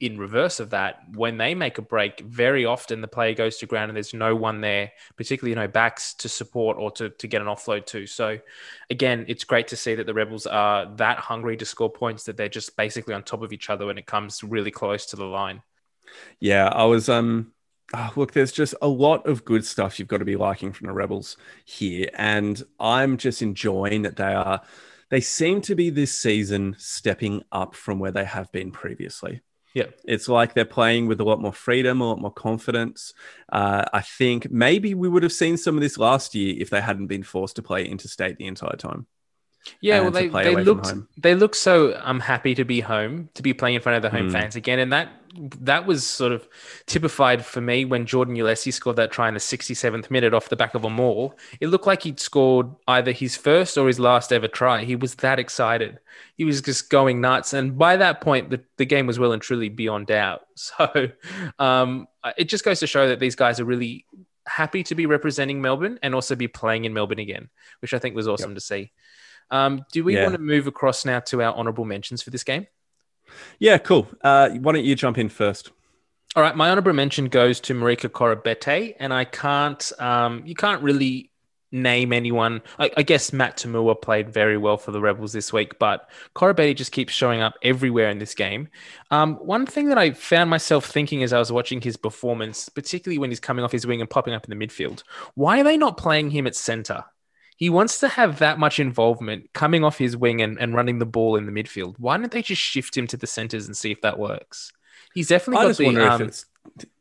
in reverse of that, when they make a break, very often the player goes to ground and there's no one there, particularly no backs to support or to, to get an offload to. So again, it's great to see that the Rebels are that hungry to score points that they're just basically on top of each other when it comes really close to the line. Yeah, I was um oh, look, there's just a lot of good stuff you've got to be liking from the Rebels here. And I'm just enjoying that they are they seem to be this season stepping up from where they have been previously. Yeah. It's like they're playing with a lot more freedom, a lot more confidence. Uh, I think maybe we would have seen some of this last year if they hadn't been forced to play interstate the entire time. Yeah, well, they, they looked they looked so um happy to be home, to be playing in front of the home Mm. fans again, and that that was sort of typified for me when Jordan Uelese scored that try in the 67th minute off the back of a maul. It looked like he'd scored either his first or his last ever try. He was that excited. He was just going nuts, and by that point, the, the game was well and truly beyond doubt. So um, it just goes to show that these guys are really happy to be representing Melbourne and also be playing in Melbourne again, which I think was awesome to see. Um, do we Yeah. want to move across now to our honorable mentions for this game? Yeah, cool. Uh, why don't you jump in first? All right, my honorable mention goes to Marika Koroibete, and I can't, um, you can't really name anyone. I, I guess Matt To'omua played very well for the Rebels this week, but Koroibete just keeps showing up everywhere in this game. Um, one thing that I found myself thinking as I was watching his performance, particularly when he's coming off his wing and popping up in the midfield, why are they not playing him at center? He wants to have that much involvement coming off his wing and, and running the ball in the midfield. Why don't they just shift him to the centers and see if that works? He's definitely I got just the wonder um, if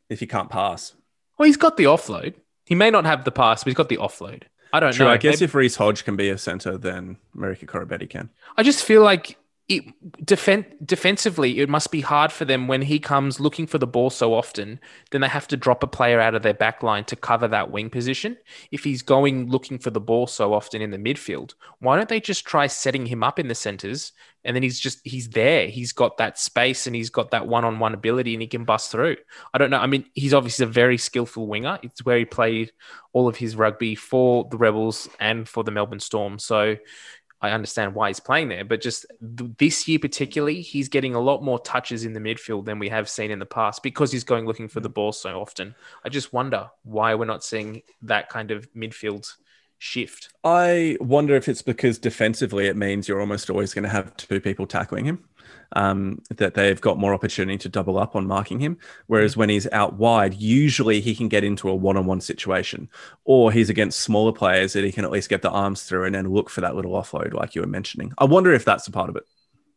if you can't pass. well, he's got the offload. He may not have the pass, but he's got the offload. I don't True. know. I guess Maybe- if Reece Hodge can be a center, then Marika Koroibete can. I just feel like it defen- defensively, it must be hard for them when he comes looking for the ball so often. Then they have to drop a player out of their back line to cover that wing position. If he's going looking for the ball so often in the midfield, why don't they just try setting him up in the centers? And then he's just he's there. He's got that space and he's got that one-on-one ability, and he can bust through. I don't know. I mean, he's obviously a very skillful winger. It's where he played all of his rugby for the Rebels and for the Melbourne Storm. So I understand why he's playing there, but just th- this year particularly, he's getting a lot more touches in the midfield than we have seen in the past because he's going looking for the ball so often. I just wonder why we're not seeing that kind of midfield shift. I wonder if it's because defensively it means you're almost always going to have two people tackling him. Um, that they've got more opportunity to double up on marking him. Whereas when he's out wide, usually he can get into a one-on-one situation, or he's against smaller players that he can at least get the arms through and then look for that little offload, like you were mentioning. I wonder if that's a part of it.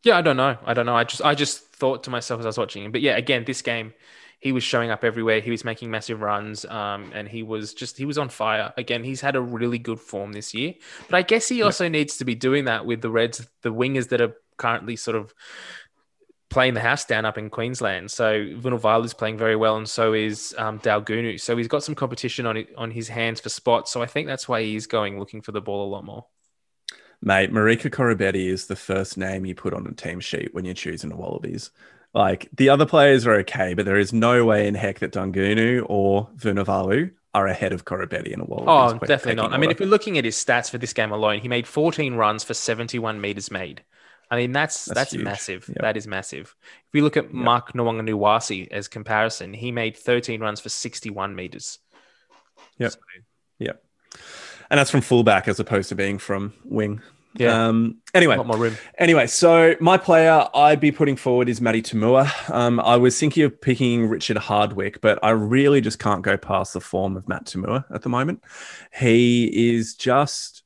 Yeah, I don't know. I don't know. I just I just thought to myself as I was watching him. But yeah, again, this game, he was showing up everywhere. He was making massive runs, um, and he was just he was on fire. Again, he's had a really good form this year. But I guess he also needs to be doing that with the Reds, the wingers that are currently sort of playing the house down up in Queensland. So Vunivalu is playing very well, and so is um, Daugunu. So he's got some competition on on his hands for spots. So I think that's why he's going looking for the ball a lot more. Mate, Marika Koroibete is the first name you put on a team sheet when you're choosing the Wallabies. Like the other players are okay, but there is no way in heck that Daugunu or Vunivalu are ahead of Koroibete in a Wallabies. Oh, definitely not. I mean, if you're looking at his stats for this game alone, he made 14 runs for 71 meters made. I mean, that's That's that's, massive. Yep. That is massive. If we look at Mark Nawaqanitawase as comparison, he made 13 runs for 61 meters. Yep. Yep. And that's from fullback as opposed to being from wing. Yeah. Um, anyway, A lot more room. Anyway, so my player I'd be putting forward is Matty To'omua. Um, I was thinking of picking Richard Hardwick, but I really just can't go past the form of Matt To'omua at the moment. He is just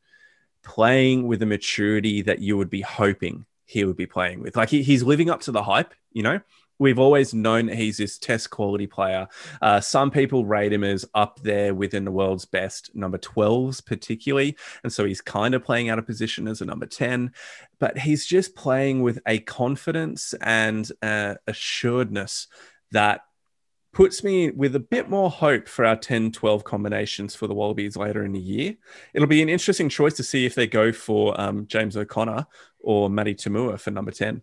playing with a maturity that you would be hoping he would be playing with. Like he, he's living up to the hype, you know? We've always known he's this test quality player. Uh, some people rate him as up there within the world's best number 12s, particularly. And so he's kind of playing out of position as a number 10, but he's just playing with a confidence and uh, assuredness that puts me with a bit more hope for our 10 12 combinations for the Wallabies later in the year. It'll be an interesting choice to see if they go for um, James O'Connor or Matty To'omua for number 10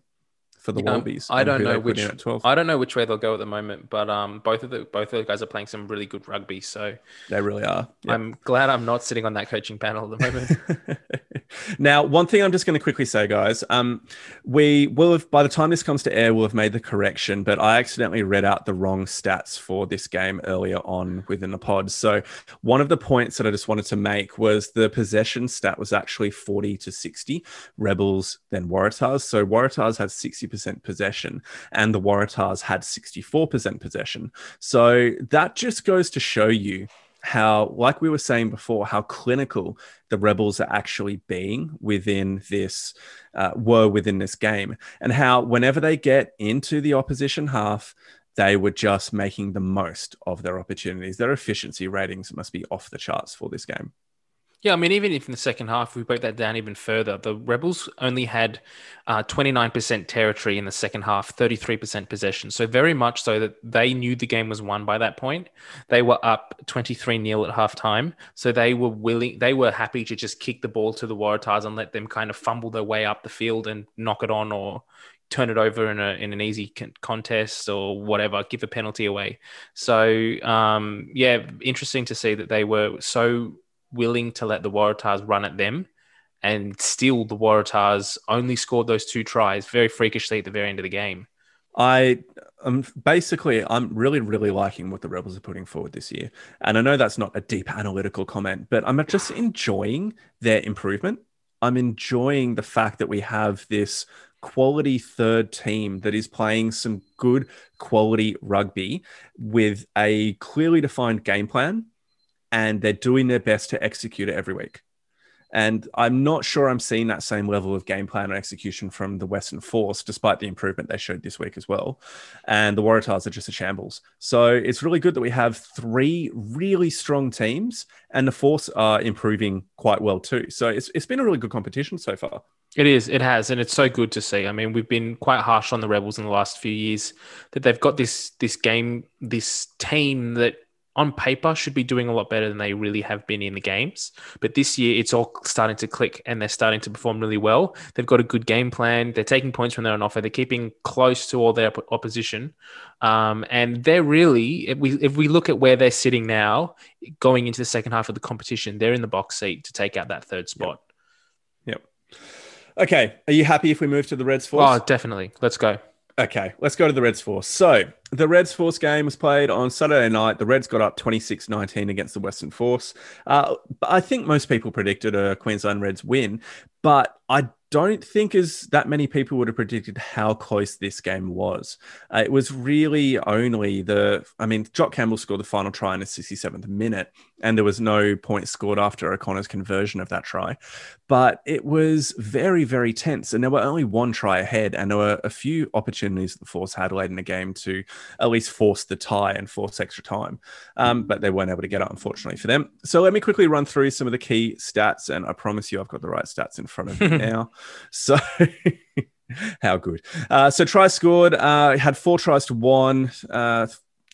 for the Um, Wallabies. I don't know which in at 12. I don't know which way they'll go at the moment, but um, both of the both of the guys are playing some really good rugby. So They really are. Yeah. I'm glad I'm not sitting on that coaching panel at the moment. now, one thing I'm just going to quickly say, guys, um, we will have, by the time this comes to air, we'll have made the correction, but I accidentally read out the wrong stats for this game earlier on within the pod. So, one of the points that I just wanted to make was the possession stat was actually 40 to 60 Rebels, then Waratahs. So, Waratahs had 60% possession and the Waratahs had 64% possession. So, that just goes to show you how, like we were saying before, how clinical the Rebels are actually being within this, uh, were within this game, and how whenever they get into the opposition half, they were just making the most of their opportunities. Their efficiency ratings must be off the charts for this game. Yeah, I mean, even if in the second half we break that down even further, the Rebels only had uh, 29% territory in the second half, 33% possession. So, very much so that they knew the game was won by that point. They were up 23 0 at halftime. So, they were willing, they were happy to just kick the ball to the Waratahs and let them kind of fumble their way up the field and knock it on or turn it over in, a, in an easy contest or whatever, give a penalty away. So, um, yeah, interesting to see that they were so willing to let the Waratahs run at them. And still, the Waratahs only scored those two tries very freakishly at the very end of the game. I am basically I'm really really liking what the Rebels are putting forward this year, and I know that's not a deep analytical comment, but I'm just enjoying their improvement. I'm enjoying the fact that we have this quality third team that is playing some good quality rugby with a clearly defined game plan and they're doing their best to execute it every week. And I'm not sure I'm seeing that same level of game plan and execution from the Western Force, despite the improvement they showed this week as well. And the Waratahs are just a shambles. So it's really good that we have three really strong teams, and the Force are improving quite well too. So it's, it's been a really good competition so far. It is. It has, and it's so good to see. I mean, we've been quite harsh on the Rebels in the last few years that they've got this this game, this team that on paper should be doing a lot better than they really have been in the games. But this year, it's all starting to click and they're starting to perform really well. They've got a good game plan. They're taking points when they're on offer. They're keeping close to all their opposition. Um, and they're really, if we, if we look at where they're sitting now, going into the second half of the competition, they're in the box seat to take out that third spot. Yep. yep. Okay. Are you happy if we move to the Reds Force? Oh, definitely. Let's go. Okay, let's go to the Reds Force. So the Reds Force game was played on Saturday night. The Reds got up 26 19 against the Western Force. Uh, I think most people predicted a Queensland Reds win, but I don't think as that many people would have predicted how close this game was. Uh, it was really only the, I mean, Jock Campbell scored the final try in the 67th minute, and there was no point scored after O'Connor's conversion of that try. But it was very, very tense, and there were only one try ahead, and there were a few opportunities the Force had late in the game to at least force the tie and force extra time, um, but they weren't able to get it, unfortunately for them. So let me quickly run through some of the key stats, and I promise you I've got the right stats in front of me now. So. how good. Uh, so try scored, uh, had four tries to one, uh,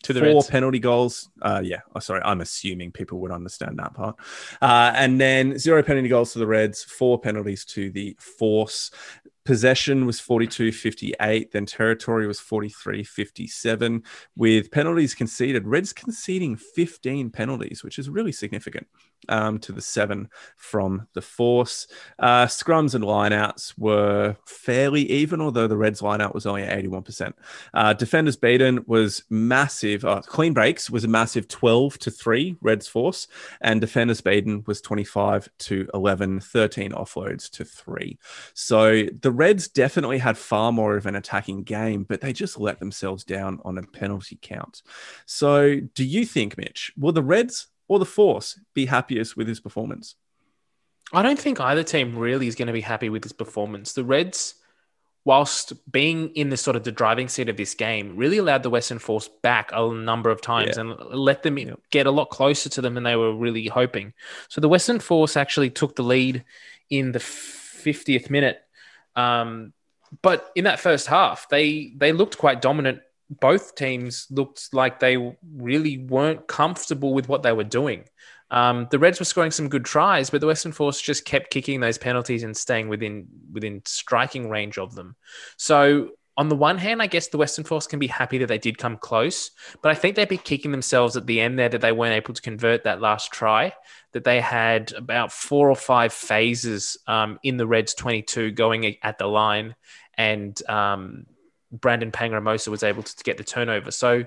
to the four Reds. penalty goals. Uh, yeah, oh, sorry, I'm assuming people would understand that part. Uh, and then zero penalty goals to the Reds, four penalties to the Force. Possession was 42 58, then territory was 43 57, with penalties conceded. Reds conceding 15 penalties, which is really significant um, to the seven from the Force. Uh, scrums and lineouts were fairly even, although the Reds lineout was only at 81%. Uh, defenders beaten was massive. Uh, clean breaks was a massive 12 to 3, Reds Force, and defenders beaten was 25 to 11, 13 offloads to 3. So the Reds definitely had far more of an attacking game, but they just let themselves down on a penalty count. So do you think, Mitch, will the Reds or the Force be happiest with his performance? I don't think either team really is going to be happy with his performance. The Reds, whilst being in the sort of the driving seat of this game, really allowed the Western Force back a number of times yeah. and let them yeah. get a lot closer to them than they were really hoping. So the Western Force actually took the lead in the 50th minute. Um, but in that first half, they they looked quite dominant both teams looked like they really weren't comfortable with what they were doing. Um, the Reds were scoring some good tries, but the Western Force just kept kicking those penalties and staying within within striking range of them. So on the one hand, I guess the Western Force can be happy that they did come close, but I think they'd be kicking themselves at the end there that they weren't able to convert that last try. That they had about four or five phases um, in the Reds 22 going at the line, and um, Brandon Paenga-Amosa was able to, to get the turnover. So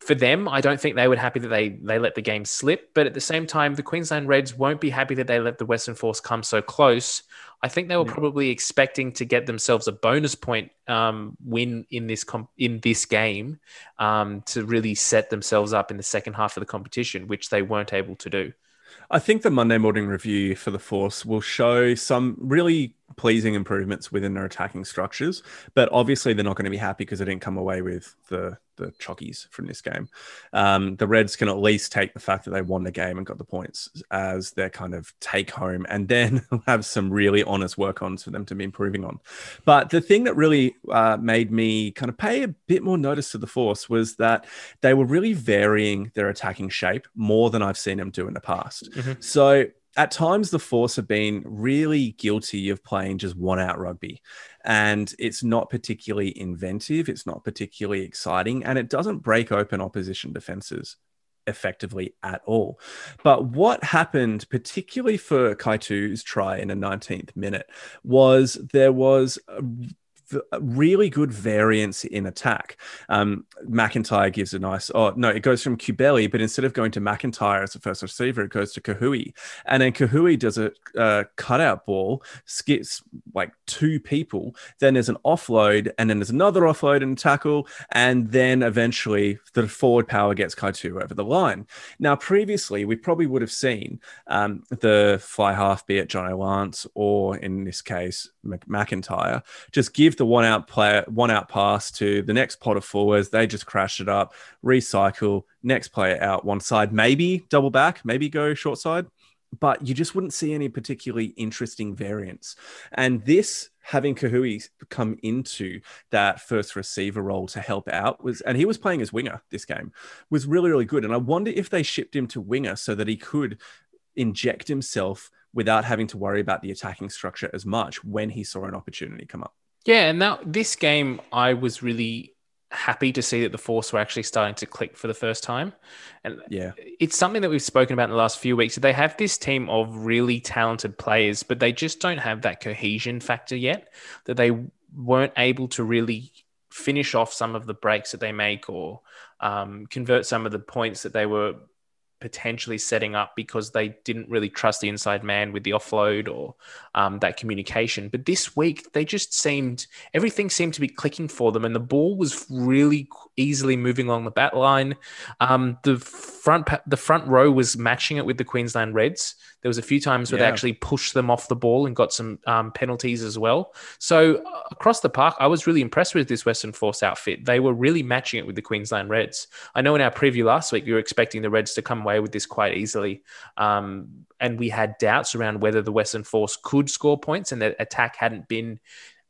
for them, I don't think they would happy that they they let the game slip. But at the same time, the Queensland Reds won't be happy that they let the Western Force come so close. I think they were probably expecting to get themselves a bonus point um, win in this comp- in this game um, to really set themselves up in the second half of the competition, which they weren't able to do. I think the Monday morning review for the Force will show some really pleasing improvements within their attacking structures, but obviously they're not going to be happy because they didn't come away with the the chockies from this game. Um, the Reds can at least take the fact that they won the game and got the points as their kind of take home, and then have some really honest work ons for them to be improving on. But the thing that really uh, made me kind of pay a bit more notice to the Force was that they were really varying their attacking shape more than I've seen them do in the past. Mm-hmm. So at times the force have been really guilty of playing just one out rugby and it's not particularly inventive it's not particularly exciting and it doesn't break open opposition defenses effectively at all. But what happened particularly for Kaitu'u's try in the 19th minute was there was really good variance in attack. Um, McIntyre gives a nice, oh, no, it goes from Cubelli, but instead of going to McIntyre as the first receiver, it goes to Kahui. And then Kahui does a uh, cutout ball, skips like two people. Then there's an offload, and then there's another offload and tackle. And then eventually the forward power gets Kaitu'u over the line. Now, previously, we probably would have seen um, the fly half, be it Jono Lance or in this case, McIntyre, just give the one out player, one out pass to the next pot of forwards. They just crash it up, recycle, next player out one side, maybe double back, maybe go short side, but you just wouldn't see any particularly interesting variants. And this having Kahui come into that first receiver role to help out was, and he was playing as winger this game, was really, really good. And I wonder if they shipped him to winger so that he could inject himself without having to worry about the attacking structure as much when he saw an opportunity come up. Yeah, and now this game, I was really happy to see that the Force were actually starting to click for the first time. And yeah, it's something that we've spoken about in the last few weeks. They have this team of really talented players, but they just don't have that cohesion factor yet. That they weren't able to really finish off some of the breaks that they make or um, convert some of the points that they were potentially setting up because they didn't really trust the inside man with the offload or um, that communication. But this week, they just seemed everything seemed to be clicking for them, and the ball was really easily moving along the bat line. Um, the front the front row was matching it with the Queensland Reds. There was a few times where yeah. they actually pushed them off the ball and got some um, penalties as well. So uh, across the park, I was really impressed with this Western Force outfit. They were really matching it with the Queensland Reds. I know in our preview last week, you were expecting the Reds to come away with this quite easily. Um, and we had doubts around whether the Western Force could score points and that attack hadn't been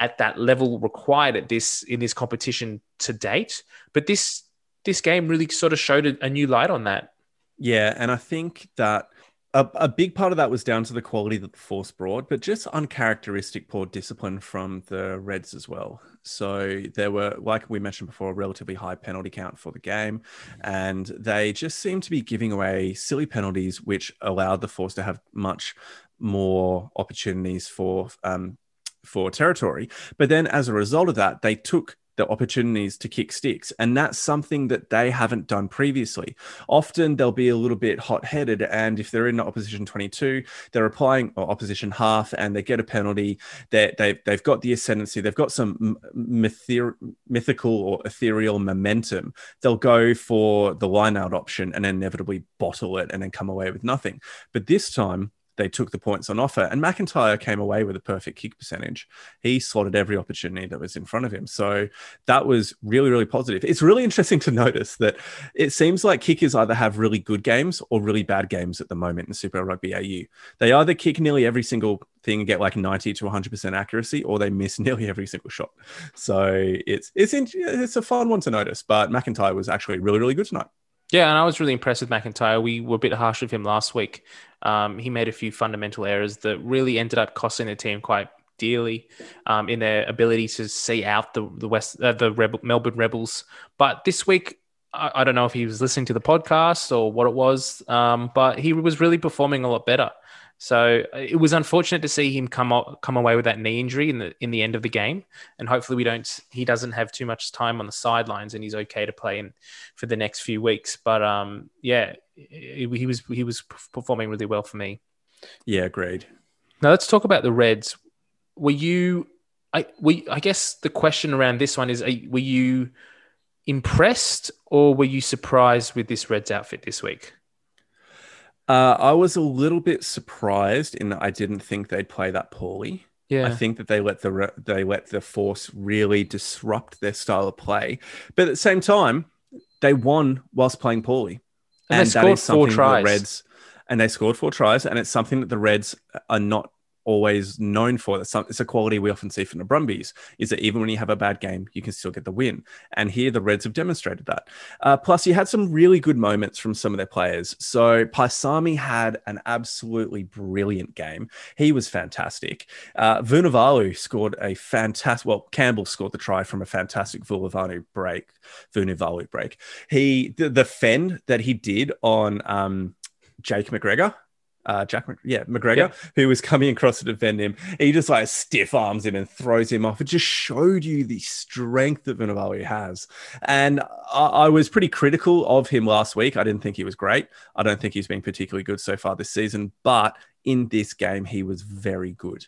at that level required at this in this competition to date. But this this game really sort of showed a, a new light on that. Yeah, and I think that a, a, big part of that was down to the quality that the force brought, but just uncharacteristic poor discipline from the Reds as well. So there were, like we mentioned before, a relatively high penalty count for the game, and they just seemed to be giving away silly penalties, which allowed the force to have much more opportunities for um, for territory. But then, as a result of that, they took the opportunities to kick sticks. And that's something that they haven't done previously. Often they'll be a little bit hot headed. And if they're in opposition 22, they're applying or opposition half and they get a penalty. They, they, they've got the ascendancy, they've got some mythical or ethereal momentum. They'll go for the line out option and inevitably bottle it and then come away with nothing. But this time, they took the points on offer. And McIntyre came away with a perfect kick percentage. He slotted every opportunity that was in front of him. So that was really, really positive. It's really interesting to notice that it seems like kickers either have really good games or really bad games at the moment in Super Rugby AU. They either kick nearly every single thing and get like 90 to 100% accuracy or they miss nearly every single shot. So it's it's it's a fun one to notice, but McIntyre was actually really really good tonight. Yeah, and I was really impressed with McIntyre. We were a bit harsh with him last week. Um, he made a few fundamental errors that really ended up costing the team quite dearly um, in their ability to see out the the West uh, the Rebel, Melbourne Rebels. But this week, I, I don't know if he was listening to the podcast or what it was, um, but he was really performing a lot better. So uh, it was unfortunate to see him come o- come away with that knee injury in the in the end of the game, and hopefully we don't he doesn't have too much time on the sidelines and he's okay to play in for the next few weeks. But um, yeah, he, he was he was performing really well for me. Yeah, agreed. Now let's talk about the Reds. Were you? I we I guess the question around this one is: are, Were you impressed or were you surprised with this Reds outfit this week? Uh, I was a little bit surprised in that I didn't think they'd play that poorly. Yeah, I think that they let the re- they let the force really disrupt their style of play, but at the same time, they won whilst playing poorly, And they scored four tries. The Reds and they scored four tries, and it's something that the Reds are not always known for. That's some, it's a quality we often see from the Brumbies is that even when you have a bad game, you can still get the win. And here the Reds have demonstrated that. Uh, plus, you had some really good moments from some of their players. So Paisami had an absolutely brilliant game. He was fantastic. Uh, Vunivalu scored a fantastic. Well, Campbell scored the try from a fantastic Vunivalu break. Vunivalu break. He the, the fend that he did on um, Jake McGregor uh, Jack, yeah, McGregor, who was coming across to defend him. He just like stiff arms him and throws him off. It just showed you the strength that Vunivalu has. And I, I was pretty critical of him last week. I didn't think he was great. I don't think he's been particularly good so far this season. But in this game, he was very good.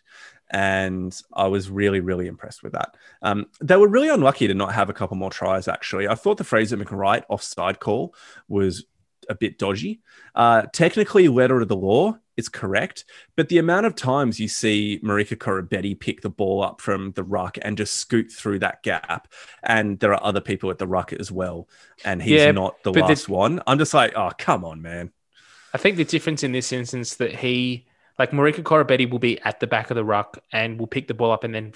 And I was really, really impressed with that. Um, they were really unlucky to not have a couple more tries, actually. I thought the Fraser McReight offside call was a bit dodgy. Uh, technically, letter of the law is correct, but the amount of times you see Marika Koroibete pick the ball up from the ruck and just scoot through that gap, and there are other people at the ruck as well, and he's Yeah, not the but the- last one. I'm just like, oh, come on, man. I think the difference in this instance that he, like Marika Koroibete, will be at the back of the ruck and will pick the ball up and then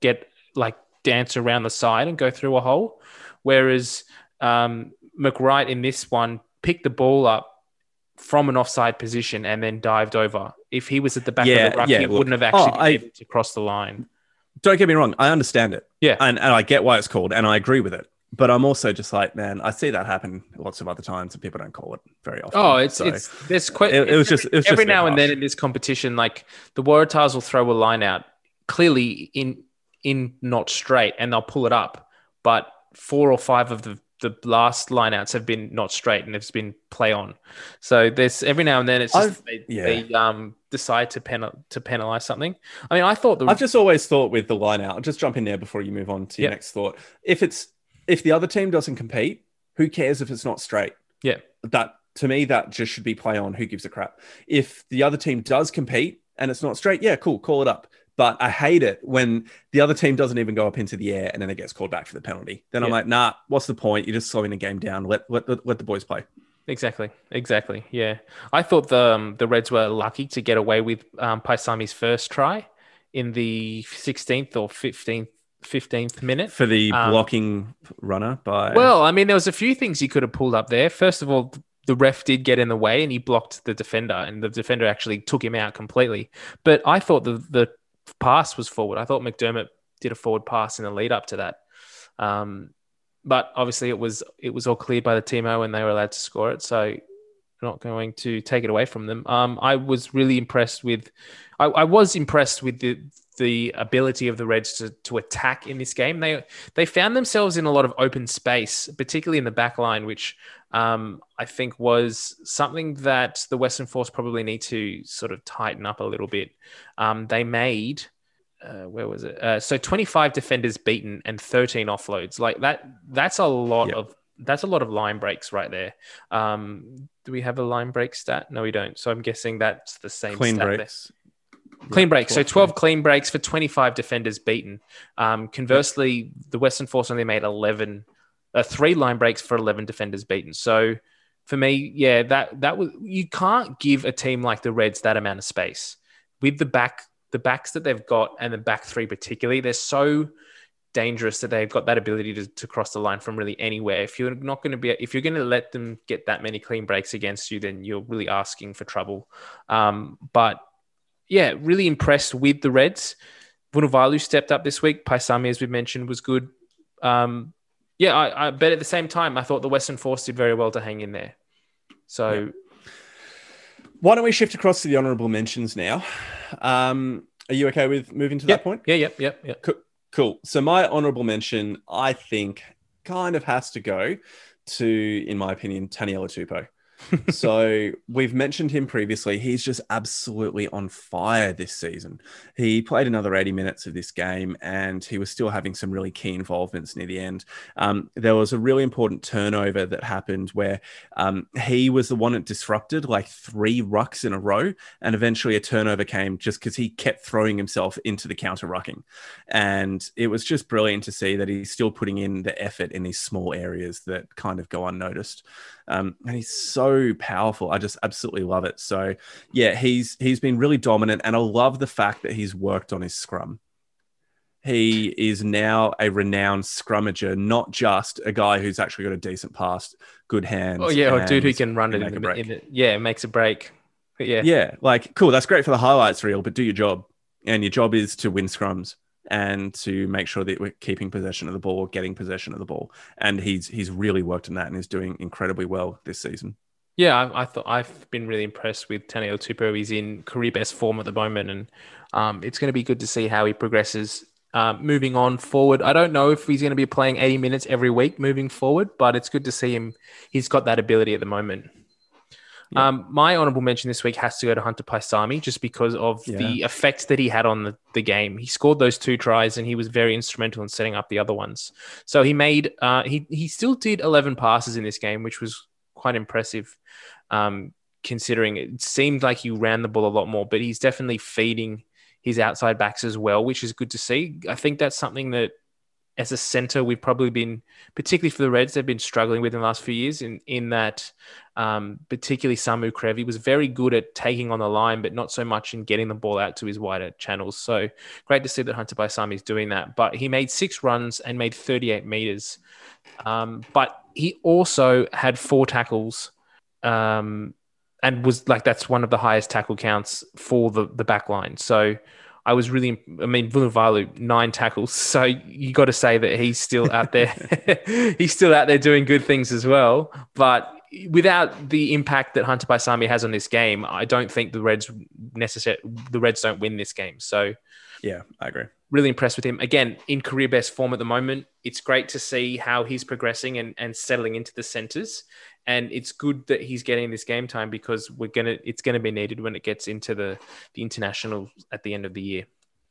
get like dance around the side and go through a hole, whereas um, McReight in this one picked the ball up from an offside position and then dived over. If he was at the back Yeah, of the ruck, yeah, he look- wouldn't have oh, actually Oh, been I- able to cross the line. Don't get me wrong, I understand it. Yeah. And, and I get why it's called, and I agree with it. But I'm also just like, man, I see that happen lots of other times, and people don't call it very often. Oh, it's So- it's there's quite It- it was just- it was every bit now and then in this competition, like the Waratahs will throw a line out clearly in in not straight, and they'll pull it up. But four or five of the the last lineouts have been not straight, and it's been play on. So there's every now and then it's just they, yeah. they um decide to penal to penalize something. I mean, I thought the I've just always thought with the lineout. I'll just jump in there before you move on to your Yep. next thought. If it's if the other team doesn't compete, who cares if it's not straight? yeah That to me, that just should be play on. Who gives a crap? If the other team does compete and it's not straight, yeah, cool, call it up. But I hate it when the other team doesn't even go up into the air and then it gets called back for the penalty. Then I'm like, nah, what's the point? You're just slowing the game down. Let let, let, let the boys play. Exactly, exactly. Yeah, I thought the um, the Reds were lucky to get away with um, Paisami's first try in the 16th or 15th 15th minute. For the Um, blocking runner by Well, I mean, there was a few things he could have pulled up there. First of all, the ref did get in the way and he blocked the defender, and the defender actually took him out completely. But I thought the the pass was forward. I thought McDermott did a forward pass in the lead up to that. Um, but obviously, it was it was all cleared by the TMO and they were allowed to score it. So I'm not going to take it away from them. Um, I was really impressed with. I, I was impressed with the the ability of the Reds to to attack in this game. They they found themselves in a lot of open space, particularly in the back line, which um, I think was something that the Western Force probably need to sort of tighten up a little bit. Um, they made. Uh, where was it? Uh, so 25 defenders beaten and 13 offloads. Like that. That's a lot Yeah. of. That's a lot of line breaks right there. Um, do we have a line break stat? No, we don't. So I'm guessing that's the same clean stat there. breaks. Clean Yeah, breaks. So 12 12 clean breaks for 25 defenders beaten. Um, conversely, the Western Force only made 11, uh, three line breaks for 11 defenders beaten. So for me, yeah, that that was you can't give a team like the Reds that amount of space with the back the backs that they've got and the back three particularly. They're so dangerous that they've got that ability to, to cross the line from really anywhere. If you're not going to be, if you're going to let them get that many clean breaks against you, then you're really asking for trouble. Um, but yeah, really impressed with the Reds. Vunivalu stepped up this week. Paisami, as we mentioned, was good. Um, Yeah, I, I but at the same time, I thought the Western Force did very well to hang in there. So, Why don't we shift across to the honourable mentions now? Um, are you okay with moving to yep, that point? yeah, yep, yep, yep. Co- Cool. So my honourable mention, I think, kind of has to go to, in my opinion, Taniela Tupou. so we've mentioned him previously. He's just absolutely on fire this season. He played another 80 minutes of this game and he was still having some really key involvements near the end. Um, there was a really important turnover that happened where um, he was the one that disrupted like three rucks in a row. And eventually a turnover came just because he kept throwing himself into the counter rucking. And it was just brilliant to see that he's still putting in the effort in these small areas that kind of go unnoticed. Um, and he's so powerful. I just absolutely love it. So yeah, he's he's been really dominant, and I love the fact that he's worked on his scrum. He is now a renowned scrummager, not just a guy who's actually got a decent pass, good hands. Oh yeah, a dude who can run it in the, in the yeah, makes a break. But yeah, Yeah, like cool. That's great for the highlights reel, but do your job. And your job is to win scrums and to make sure that we're keeping possession of the ball, getting possession of the ball. And he's he's really worked on that and is doing incredibly well this season. Yeah, I, I thought I've been really impressed with Taniela Tupou. He's in career best form at the moment, and um, it's going to be good to see how he progresses. Um, moving on forward, I don't know if he's going to be playing 80 minutes every week moving forward, but it's good to see him. He's got that ability at the moment. Um, my honorable mention this week has to go to Hunter Paisami just because of the effect that he had on the, the game. He scored those two tries and he was very instrumental in setting up the other ones. So he made uh, he he still did 11 passes in this game, which was quite impressive. Um, considering it seemed like he ran the ball a lot more, but he's definitely feeding his outside backs as well, which is good to see. I think that's something that as a center we've probably been particularly for the Reds they've been struggling with in the last few years in in that um, particularly Samu Kerevi was very good at taking on the line but not so much in getting the ball out to his wider channels. So great to see that Hunter Paisami is doing that. But he made six runs and made 38 meters. Um, but he also had four tackles um, and was like that's one of the highest tackle counts for the the back line. So I was really, I mean, Vunivalu, nine tackles. So you got to say that he's still out there. he's still out there doing good things as well. But without the impact that Hunter Paisami has on this game, I don't think the Reds necessary. The Reds don't win this game. So Yeah, I agree. really impressed with him. Again, in career best form at the moment. It's great to see how he's progressing and, and settling into the centers. And it's good that he's getting this game time because we're gonna it's gonna be needed when it gets into the, the international at the end of the year.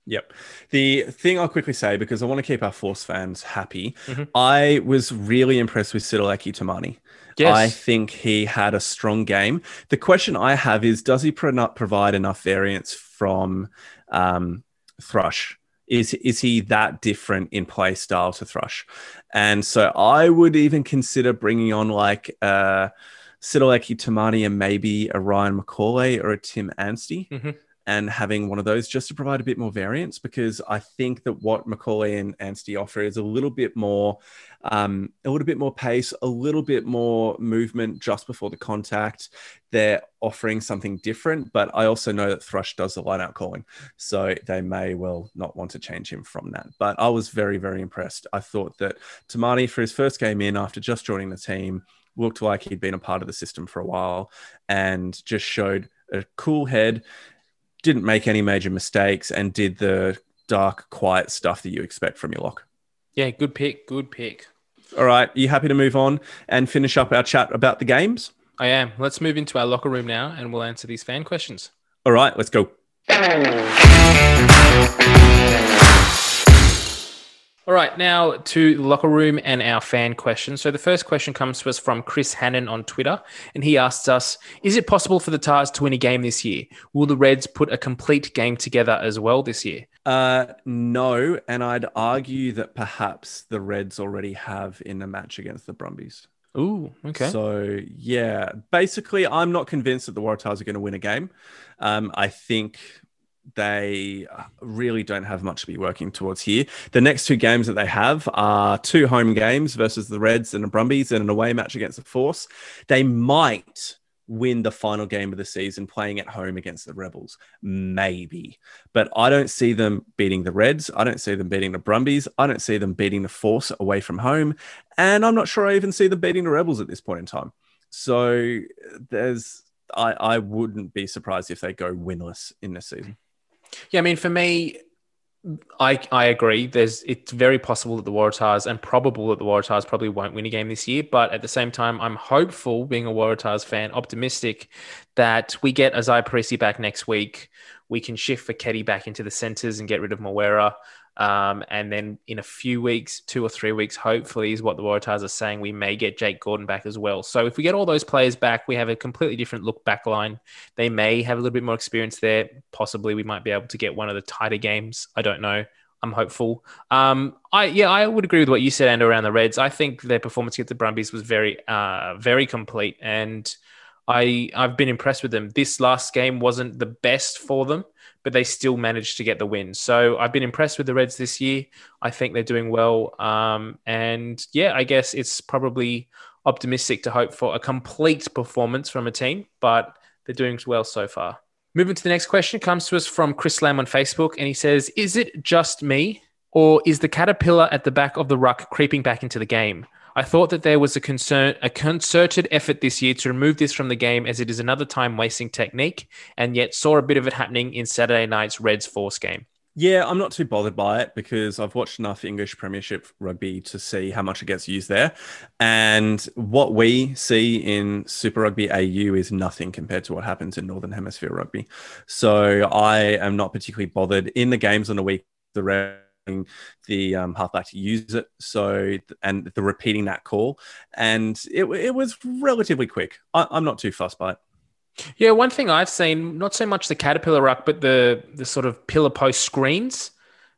Yep. The thing I'll quickly say, because I want to keep our Force fans happy, Mhm. I was really impressed with Sitaleki Timani. Yes. I think he had a strong game. The question I have is Does he pro- not provide enough variance from um, Thrush? Is, is he that different in play style to Thrush? And so I would even consider bringing on like uh, Sitaleki Timani and maybe a Ryan McCauley or a Tim Anstee Mhm. And having one of those just to provide a bit more variance because I think that what McCauley and Anstee offer is a little bit more, um, a little bit more pace, a little bit more movement just before the contact. They're offering something different, but I also know that Thrush does the line out calling, so they may well not want to change him from that. But I was very, very impressed. I thought that Timani for his first game in after just joining the team looked like he'd been a part of the system for a while and just showed a cool head didn't make any major mistakes and did the dark, quiet stuff that you expect from your lock. Yeah, good pick. Good pick. All right, are you happy to move on and finish up our chat about the games? I am. Let's move into our locker room now and we'll answer these fan questions. All right, let's go. All right, now to the locker room and our fan questions. So the first question comes to us from Chris Hannon on Twitter, and he asks us Is it possible for the Tahs to win a game this year? Will the Reds put a complete game together as well this year? Uh, no, and I'd argue that perhaps the Reds already have in a match against the Brumbies. Ooh, okay. So yeah, basically, I'm not convinced that the Waratahs are going to win a game. Um, I think they really don't have much to be working towards here. The next two games that they have are two home games versus the Reds and the Brumbies and an away match against the Force. They might win the final game of the season playing at home against the Rebels? Maybe. But I don't see them beating the Reds. I don't see them beating the Brumbies. I don't see them beating the Force away from home. And I'm not sure I even see them beating the Rebels at this point in time. So there's, I, I wouldn't be surprised if they go winless in this season. Yeah, I mean, for me, I I agree. There's it's very possible that the Waratahs and probable that the Waratahs probably won't win a game this year. But at the same time, I'm hopeful, being a Waratahs fan, optimistic that we get Izaia Perese back next week. We can shift Foketi back into the centres and get rid of Moeroa. Um, and then in a few weeks, two or three weeks, hopefully, is what the Waratahs are saying. We may get Jake Gordon back as well. So if we get all those players back, we have a completely different look back line. They may have a little bit more experience there. Possibly, we might be able to get one of the tighter games. I don't know. I'm hopeful. Um, I yeah, I would agree with what you said, and around the Reds. I think their performance against the Brumbies was very, uh, very complete, and I I've been impressed with them. This last game wasn't the best for them but they still managed to get the win. So I've been impressed with the Reds this year. I think they're doing well. Um, and yeah, I guess it's probably optimistic to hope for a complete performance from a team, but they're doing well so far. Moving to the next question comes to us from Chris Lamb on Facebook, and he says, Is it just me, or is the caterpillar at the back of the ruck creeping back into the game? I thought that there was a concern, a concerted effort this year to remove this from the game, as it is another time wasting technique, and yet saw a bit of it happening in Saturday night's Reds Force game. Yeah, I'm not too bothered by it because I've watched enough English Premiership rugby to see how much it gets used there. And what we see in Super Rugby AU is nothing compared to what happens in Northern Hemisphere rugby. So I am not particularly bothered in the games on the week. The the um, halfback to use it. So, and the repeating that call, and it, it was relatively quick. I, I'm not too fussed by it. Yeah, one thing I've seen, not so much the caterpillar ruck, but the the sort of pillar post screens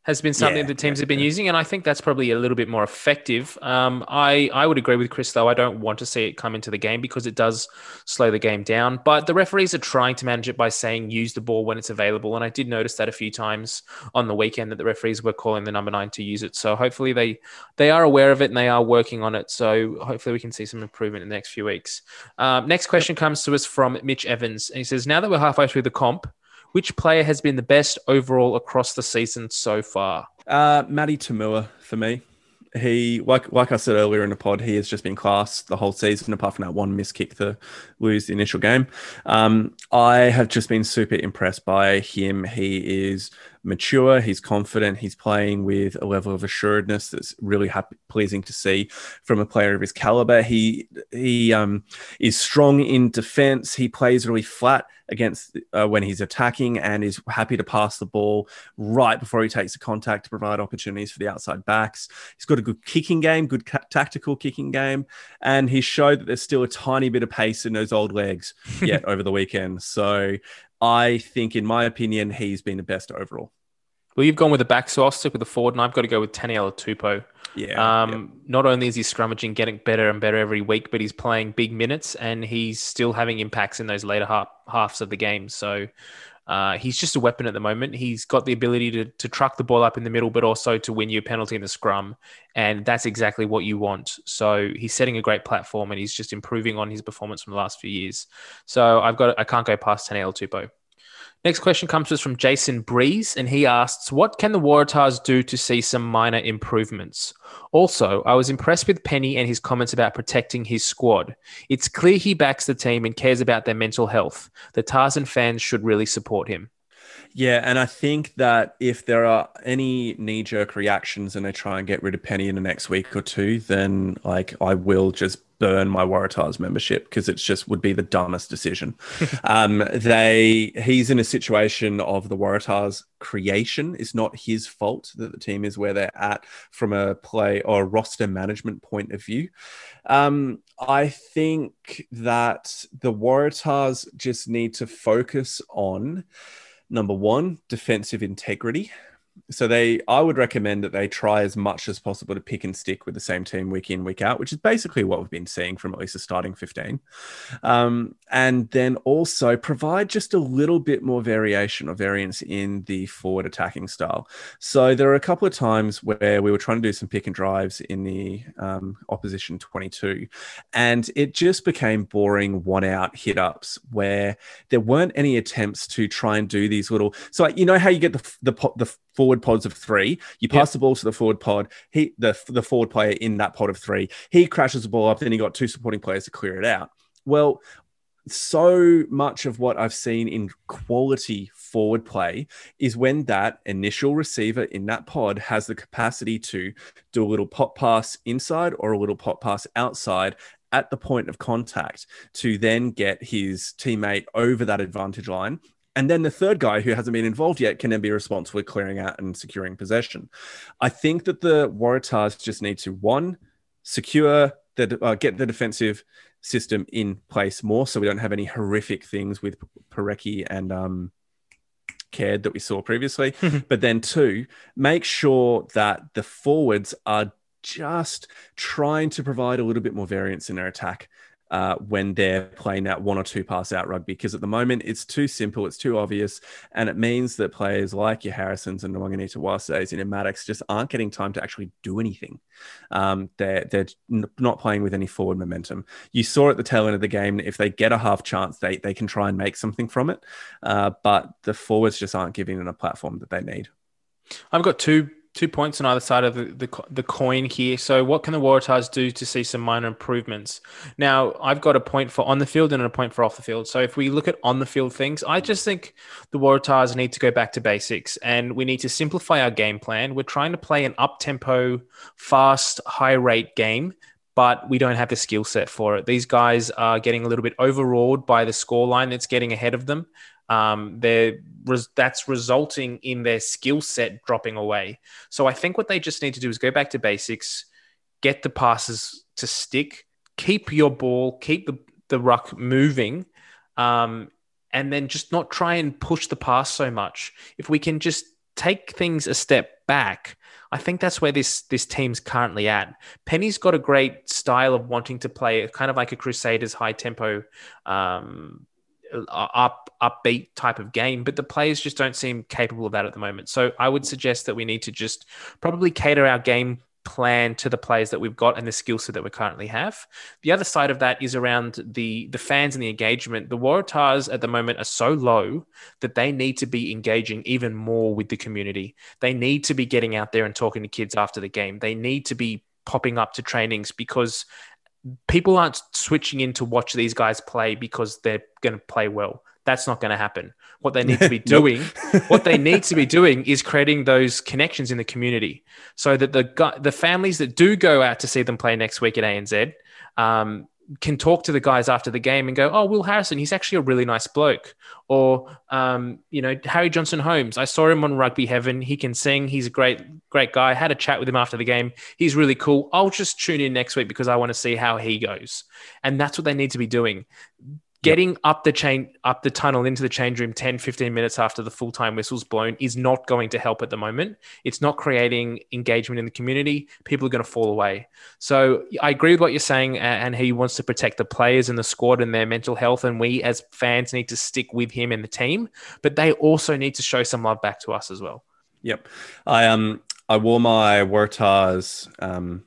has been something yeah, that teams have been yeah. using, and I think that's probably a little bit more effective. Um, I I would agree with Chris though. I don't want to see it come into the game because it does slow the game down. But the referees are trying to manage it by saying use the ball when it's available, and I did notice that a few times on the weekend that the referees were calling the number nine to use it. So hopefully they they are aware of it and they are working on it. So hopefully we can see some improvement in the next few weeks. Um, next question comes to us from Mitch Evans, and he says, "Now that we're halfway through the comp." Which player has been the best overall across the season so far? Uh, Matty To'omua for me. He, like like I said earlier in the pod, he has just been class the whole season, apart from that one miss kick to lose the initial game. Um, I have just been super impressed by him. He is mature, he's confident, he's playing with a level of assuredness that's really happy, pleasing to see from a player of his caliber. He he um, is strong in defense. He plays really flat against uh, when he's attacking and is happy to pass the ball right before he takes the contact to provide opportunities for the outside backs. He's got a good kicking game, good ca- tactical kicking game, and he showed that there's still a tiny bit of pace in those old legs yet over the weekend. So I think, in my opinion, he's been the best overall. Well, you've gone with the back, so I'll stick with the forward, and I've got to go with Taniela Tupou. Yeah. Um, yeah. Not only is he scrummaging, getting better and better every week, but he's playing big minutes and he's still having impacts in those later half, halves of the game. So uh, he's just a weapon at the moment. He's got the ability to, to truck the ball up in the middle, but also to win you a penalty in the scrum. And that's exactly what you want. So he's setting a great platform and he's just improving on his performance from the last few years. So I've got, I can't go past Taniela Tupou. Next question comes to us from Jason Breeze, and he asks, What can the Waratahs do to see some minor improvements? Also, I was impressed with Penney and his comments about protecting his squad. It's clear he backs the team and cares about their mental health. The Tarzan fans should really support him. Yeah, and I think that if there are any knee jerk reactions and they try and get rid of Penney in the next week or two, then like I will just burn my Waratahs membership because it's just would be the dumbest decision. um, they he's in a situation of the Waratahs creation. It's not his fault that the team is where they're at from a play or roster management point of view. Um, I think that the Waratahs just need to focus on number one, defensive integrity. So they, I would recommend that they try as much as possible to pick and stick with the same team week in, week out, which is basically what we've been seeing from at least the starting 15. Um, and then also provide just a little bit more variation or variance in the forward attacking style. So there are a couple of times where we were trying to do some pick and drives in the um, opposition 22, and it just became boring one out hit ups where there weren't any attempts to try and do these little. So you know how you get the the the forward pods of three. You pass yep. the ball to the forward pod. He the the forward player in that pod of three. He crashes the ball up. Then he got two supporting players to clear it out. Well, so much of what I've seen in quality forward play is when that initial receiver in that pod has the capacity to do a little pop pass inside or a little pop pass outside at the point of contact to then get his teammate over that advantage line and then the third guy who hasn't been involved yet can then be responsible for clearing out and securing possession. I think that the Waratahs just need to one secure the uh, get the defensive system in place more, so we don't have any horrific things with Porecki and um, Caird that we saw previously. but then two, make sure that the forwards are just trying to provide a little bit more variance in their attack uh, when they're playing that one or two pass out rugby because at the moment it's too simple, it's too obvious, and it means that players like your Harrisons and Nawaqanitawases and your Maddocks just aren't getting time to actually do anything. Um, they're they're not playing with any forward momentum. You saw at the tail end of the game if they get a half chance, they they can try and make something from it, uh, but the forwards just aren't giving them a platform that they need. I've got two two points on either side of the, the, the, coin here. So, what can the Waratahs do to see some minor improvements? Now, I've got a point for on the field and a point for off the field. So, if we look at on the field things, I just think the Waratahs need to go back to basics and we need to simplify our game plan. We're trying to play an up tempo, fast, high rate game. But we don't have the skill set for it. These guys are getting a little bit overawed by the scoreline that's getting ahead of them um, they're res- that's resulting in their skill set dropping away. So I think what they just need to do is go back to basics, get the passes to stick, keep your ball, keep the, the ruck moving, um, and then just not try and push the pass so much. If we can just take things a step back, I think that's where this this team's currently at. Penney's got a great style of wanting to play, kind of like a Crusaders high tempo um, up upbeat type of game, but the players just don't seem capable of that at the moment. So I would suggest that we need to just probably cater our game plan to the players that we've got and the skill set that we currently have. The other side of that is around the the fans and the engagement. The Waratahs at the moment are so low that they need to be engaging even more with the community. They need to be getting out there and talking to kids after the game. They need to be popping up to trainings because people aren't switching in to watch these guys play because they're going to play well. That's not going to happen. What they need to be doing, what they need to be doing is creating those connections in the community so that the the families that do go out to see them play next week at ANZ, um, can talk to the guys after the game and go, "Oh, Will Harrison, he's actually a really nice bloke." Or, um, you know, Harry Johnson Holmes. I saw him on Rugby Heaven. He can sing. He's a great, great guy. I had a chat with him after the game. He's really cool. I'll just tune in next week because I want to see how he goes. And that's what they need to be doing getting yep. up the chain up the tunnel into the change room 10 15 minutes after the full-time whistle's blown is not going to help at the moment. It's not creating engagement in the community. People are going to fall away. So i agree with what you're saying and he wants to protect the players and the squad and their mental health and we as fans need to stick with him and the team but they also need to show some love back to us as well. Yep. I um i wore my Waratahs um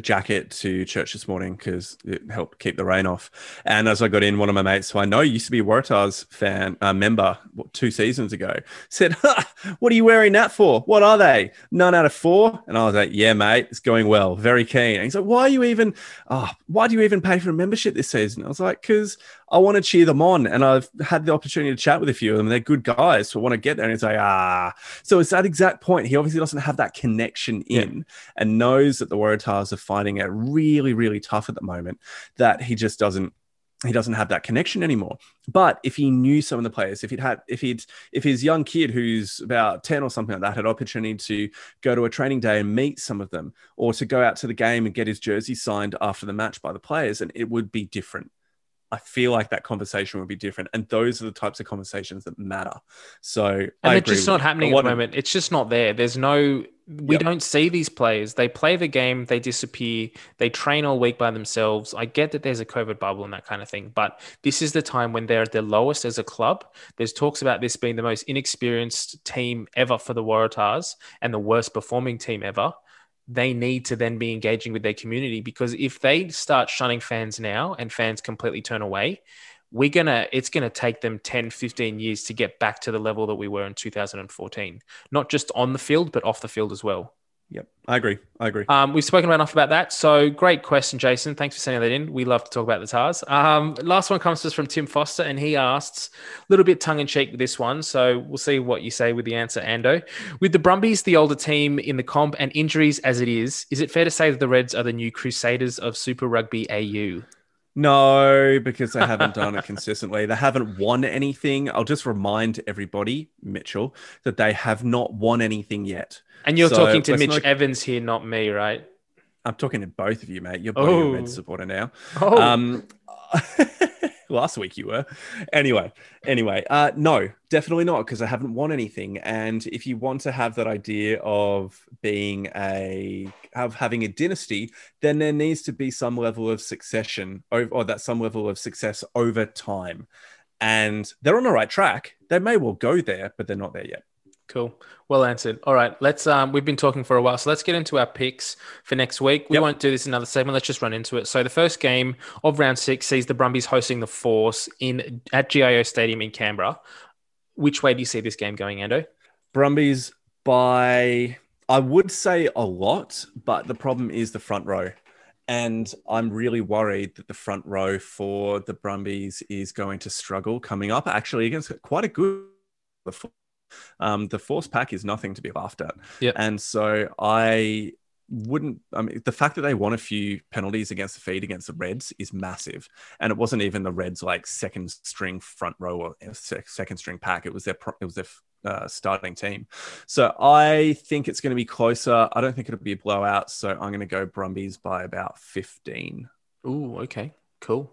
jacket to church this morning because it helped keep the rain off. And as I got in, one of my mates, who I know used to be Waratahs fan uh, member two seasons ago, said, "What are you wearing that for? What are they? None out of four? And I was like, "Yeah, mate, it's going well. Very keen." And he's like, "Why are you even? Oh, why do you even pay for a membership this season?" I was like, "Because I want to cheer them on, and I've had the opportunity to chat with a few of them. They're good guys, so I want to get there." And he's like, "Ah." So it's that exact point. He obviously doesn't have that connection in, yeah. and knows that the Waratahs are finding it really, really tough at the moment. That he just doesn't he doesn't have that connection anymore. But if he knew some of the players, if he'd had, if he'd, if his young kid who's about 10 or something like that had opportunity to go to a training day and meet some of them, or to go out to the game and get his jersey signed after the match by the players, and it would be different. I feel like that conversation would be different. And those are the types of conversations that matter. So, and I agree just not happening at the moment. It's just not there. There's no. We Yep. don't see these players. They play the game. They disappear. They train all week by themselves. I get that there's a COVID bubble and that kind of thing, but this is the time when they're at their lowest as a club. There's talks about this being the most inexperienced team ever for the Waratahs and the worst performing team ever. They need to then be engaging with their community because if they start shunning fans now and fans completely turn away, we're gonna it's gonna take them 10 15 years to get back to the level that we were in 2014 not just on the field but off the field as well Yep. I agree. I agree. um, we've spoken enough about that so great question jason thanks for sending that in we love to talk about the tahs um, last one comes to us from tim foster and he asks a little bit tongue-in-cheek with this one so we'll see what you say with the answer ando with the brumbies the older team in the comp and injuries as it is is it fair to say that the reds are the new crusaders of super rugby au No, because they haven't done it consistently. They haven't won anything. I'll just remind everybody, Mitchell, that they have not won anything yet. and you're So, talking to mitch not- evans here not me right I'm talking to both of you, mate. You're both a Oh. Red supporter now. oh Um, last week you were. Anyway, anyway, uh, no, definitely not because I haven't won anything. And if you want to have that idea of being a of having a dynasty, then there needs to be some level of succession over, or that some level of success over time. And they're on the right track. They may well go there, but they're not there yet. Cool. Well answered. All right. Let's um we've been talking for a while, so let's get into our picks for next week. We Yep. won't do this another segment. Let's just run into it. So the first game of round six sees the Brumbies hosting the Force in at GIO Stadium in Canberra. Which way do you see this game going, Ando? Brumbies by I would say a lot, but the problem is the front row. And I'm really worried that the front row for the Brumbies is going to struggle coming up actually against quite a good um, the force pack is nothing to be laughed at. Yep. And so I wouldn't I mean the fact that they won a few penalties against the feed against the Reds is massive. And it wasn't even the Reds like second string front row or second string pack. It was their it was their uh, starting team. So I think it's going to be closer. I don't think it'll be a blowout. So I'm going to go Brumbies by about 15. Ooh, okay. Cool.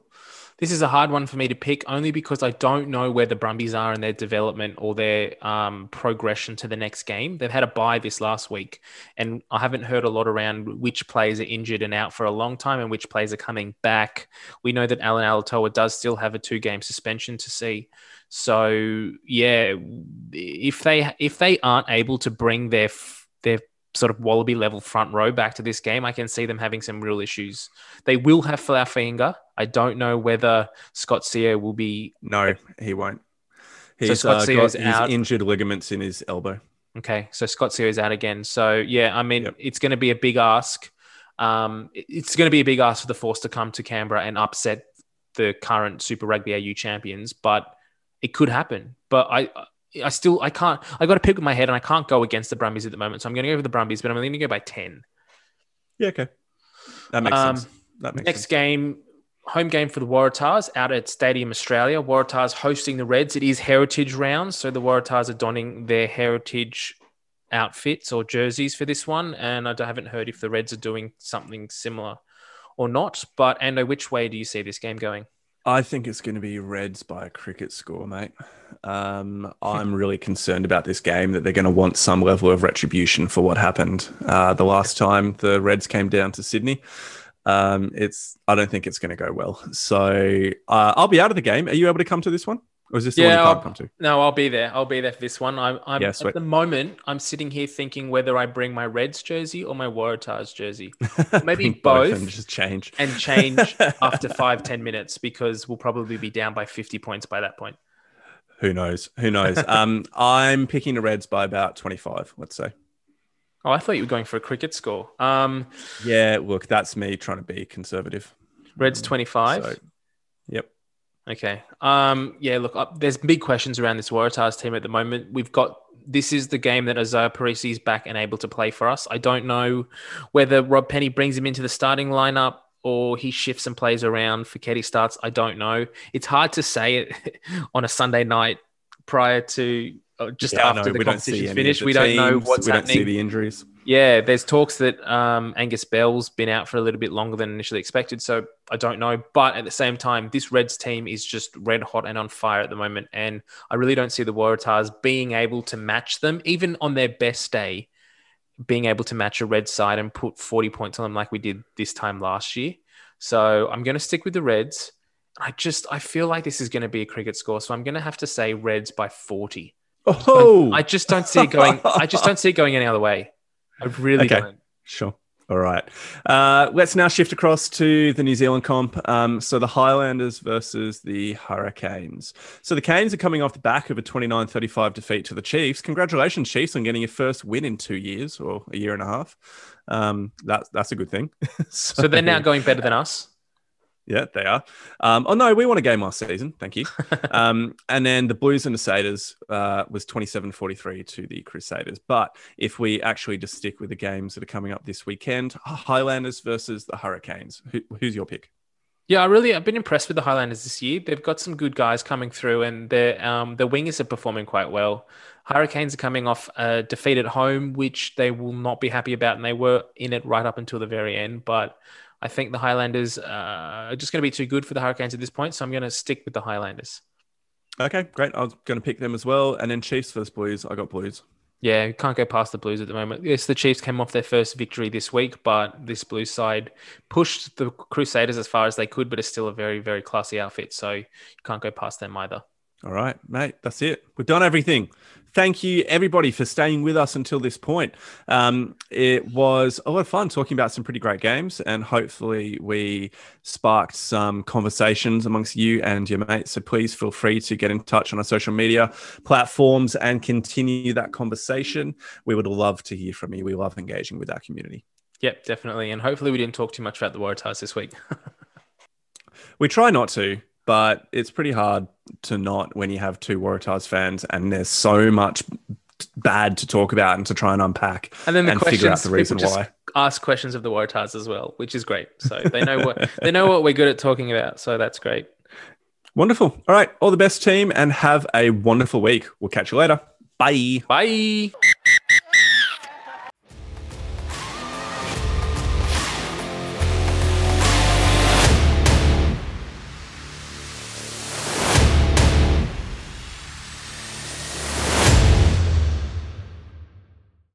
This is a hard one for me to pick only because I don't know where the Brumbies are in their development or their um, progression to the next game. They've had a bye this last week, and I haven't heard a lot around which players are injured and out for a long time and which players are coming back. We know that Allan Alaalatoa does still have a two game suspension to see. So yeah, if they if they aren't able to bring their their sort of wallaby level front row back to this game, I can see them having some real issues. They will have Falafenga. I don't know whether Scott Sio will be No, he won't. So He's, Scott uh, got out. injured ligaments in his elbow. okay. So Scott Sio is out again. So yeah, I mean, Yep. it's going to be a big ask. Um, it's going to be a big ask for the Force to come to Canberra and upset the current Super Rugby AU champions, but it could happen. But I. I still I can't I got to pick with my head and I can't go against the Brumbies at the moment. So I'm going to go with the Brumbies, but I'm only going to go by 10. Yeah, okay. That makes Um, sense. That makes Next sense. game, home game for the Waratahs out at Stadium Australia. Waratahs hosting the Reds. It is Heritage round, so the Waratahs are donning their Heritage outfits or jerseys for this one. And I haven't heard if the Reds are doing something similar or not. But Ando, which way do you see this game going? I think it's going to be Reds by a cricket score, mate. Um, I'm really concerned about this game that they're going to want some level of retribution for what happened uh, the last time the Reds came down to Sydney. Um, it's I don't think it's going to go well. So uh, I'll be out of the game. Are you able to come to this one, or is this the Yeah, one you I'll- come to? No, I'll be there. I'll be there for this one. I'm, I'm Yeah, at the moment. I'm sitting here thinking whether I bring my Reds jersey or my Waratahs jersey, maybe both and just change. and change after five ten minutes because we'll probably be down by 50 points by that point. Who knows? Who knows? um, I'm picking the Reds by about 25. Let's say. Oh, I thought you were going for a cricket score. Um, Yeah, look, that's me trying to be conservative. Reds 25. So, yep. Okay. Um, yeah, look, uh, there's big questions around this Waratahs team at the moment. We've got this is the game that Izaia Perese is back and able to play for us. I don't know whether Rob Penney brings him into the starting lineup or he shifts and plays around. Foketi starts. I don't know. It's hard to say it on a Sunday night prior to uh, just Yeah, after know, the we don't see competition's finished. We don't know what's we happening. don't see the injuries. Yeah, there's talks that um, Angus Bell's been out for a little bit longer than initially expected, so I don't know. But at the same time, this Reds team is just red hot and on fire at the moment, and I really don't see the Waratahs being able to match them, even on their best day, being able to match a red side and put 40 points on them like we did this time last year. So I'm going to stick with the Reds. I just I feel like this is going to be a cricket score, so I'm going to have to say Reds by 40. Oh, I just don't see it going. I just don't see it going any other way. I really Okay. don't. Sure. All right. Uh, let's now shift across to the New Zealand comp. Um, so the Highlanders versus the Hurricanes. So the Canes are coming off the back of a 29 35 defeat to the Chiefs. Congratulations, Chiefs, on getting your first win in two years or a year and a half. Um, that's, that's a good thing. So they're now going better than us. Yeah, they are. Um, oh no, we won a game last season. Thank you. um, and then the Blues and the Crusaders uh, was 27-43 to the Crusaders. But if we actually just stick with the games that are coming up this weekend, Highlanders versus the Hurricanes. Who, who's your pick? Yeah, I really I've been impressed with the Highlanders this year. They've got some good guys coming through, and their um, the wingers are performing quite well. Hurricanes are coming off a defeat at home, which they will not be happy about, and they were in it right up until the very end. But I think the Highlanders uh, are just going to be too good for the Hurricanes at this point, so I'm going to stick with the Highlanders. Okay, great. I was going to pick them as well. And then Chiefs versus Blues. I got Blues. Yeah, can't go past the Blues at the moment. Yes, the Chiefs came off their first victory this week, but this Blues side pushed the Crusaders as far as they could, but it's still a very, very classy outfit. So you can't go past them either. All right, mate. That's it. We've done everything. Thank you, everybody, for staying with us until this point. Um, it was a lot of fun talking about some pretty great games, and hopefully, we sparked some conversations amongst you and your mates. So please feel free to get in touch on our social media platforms and continue that conversation. We would love to hear from you. We love engaging with our community. Yep, definitely. And hopefully we didn't talk too much about the Waratahs this week. We try not to, but it's pretty hard to not when you have two Waratahs fans and there's so much bad to talk about and to try and unpack And then the and figure out the reason just why. ask questions of the Waratahs as well, which is great. So they know what they know what we're good at talking about. So that's great. Wonderful. All right. All the best, team, and have a wonderful week. We'll catch you later. Bye. Bye.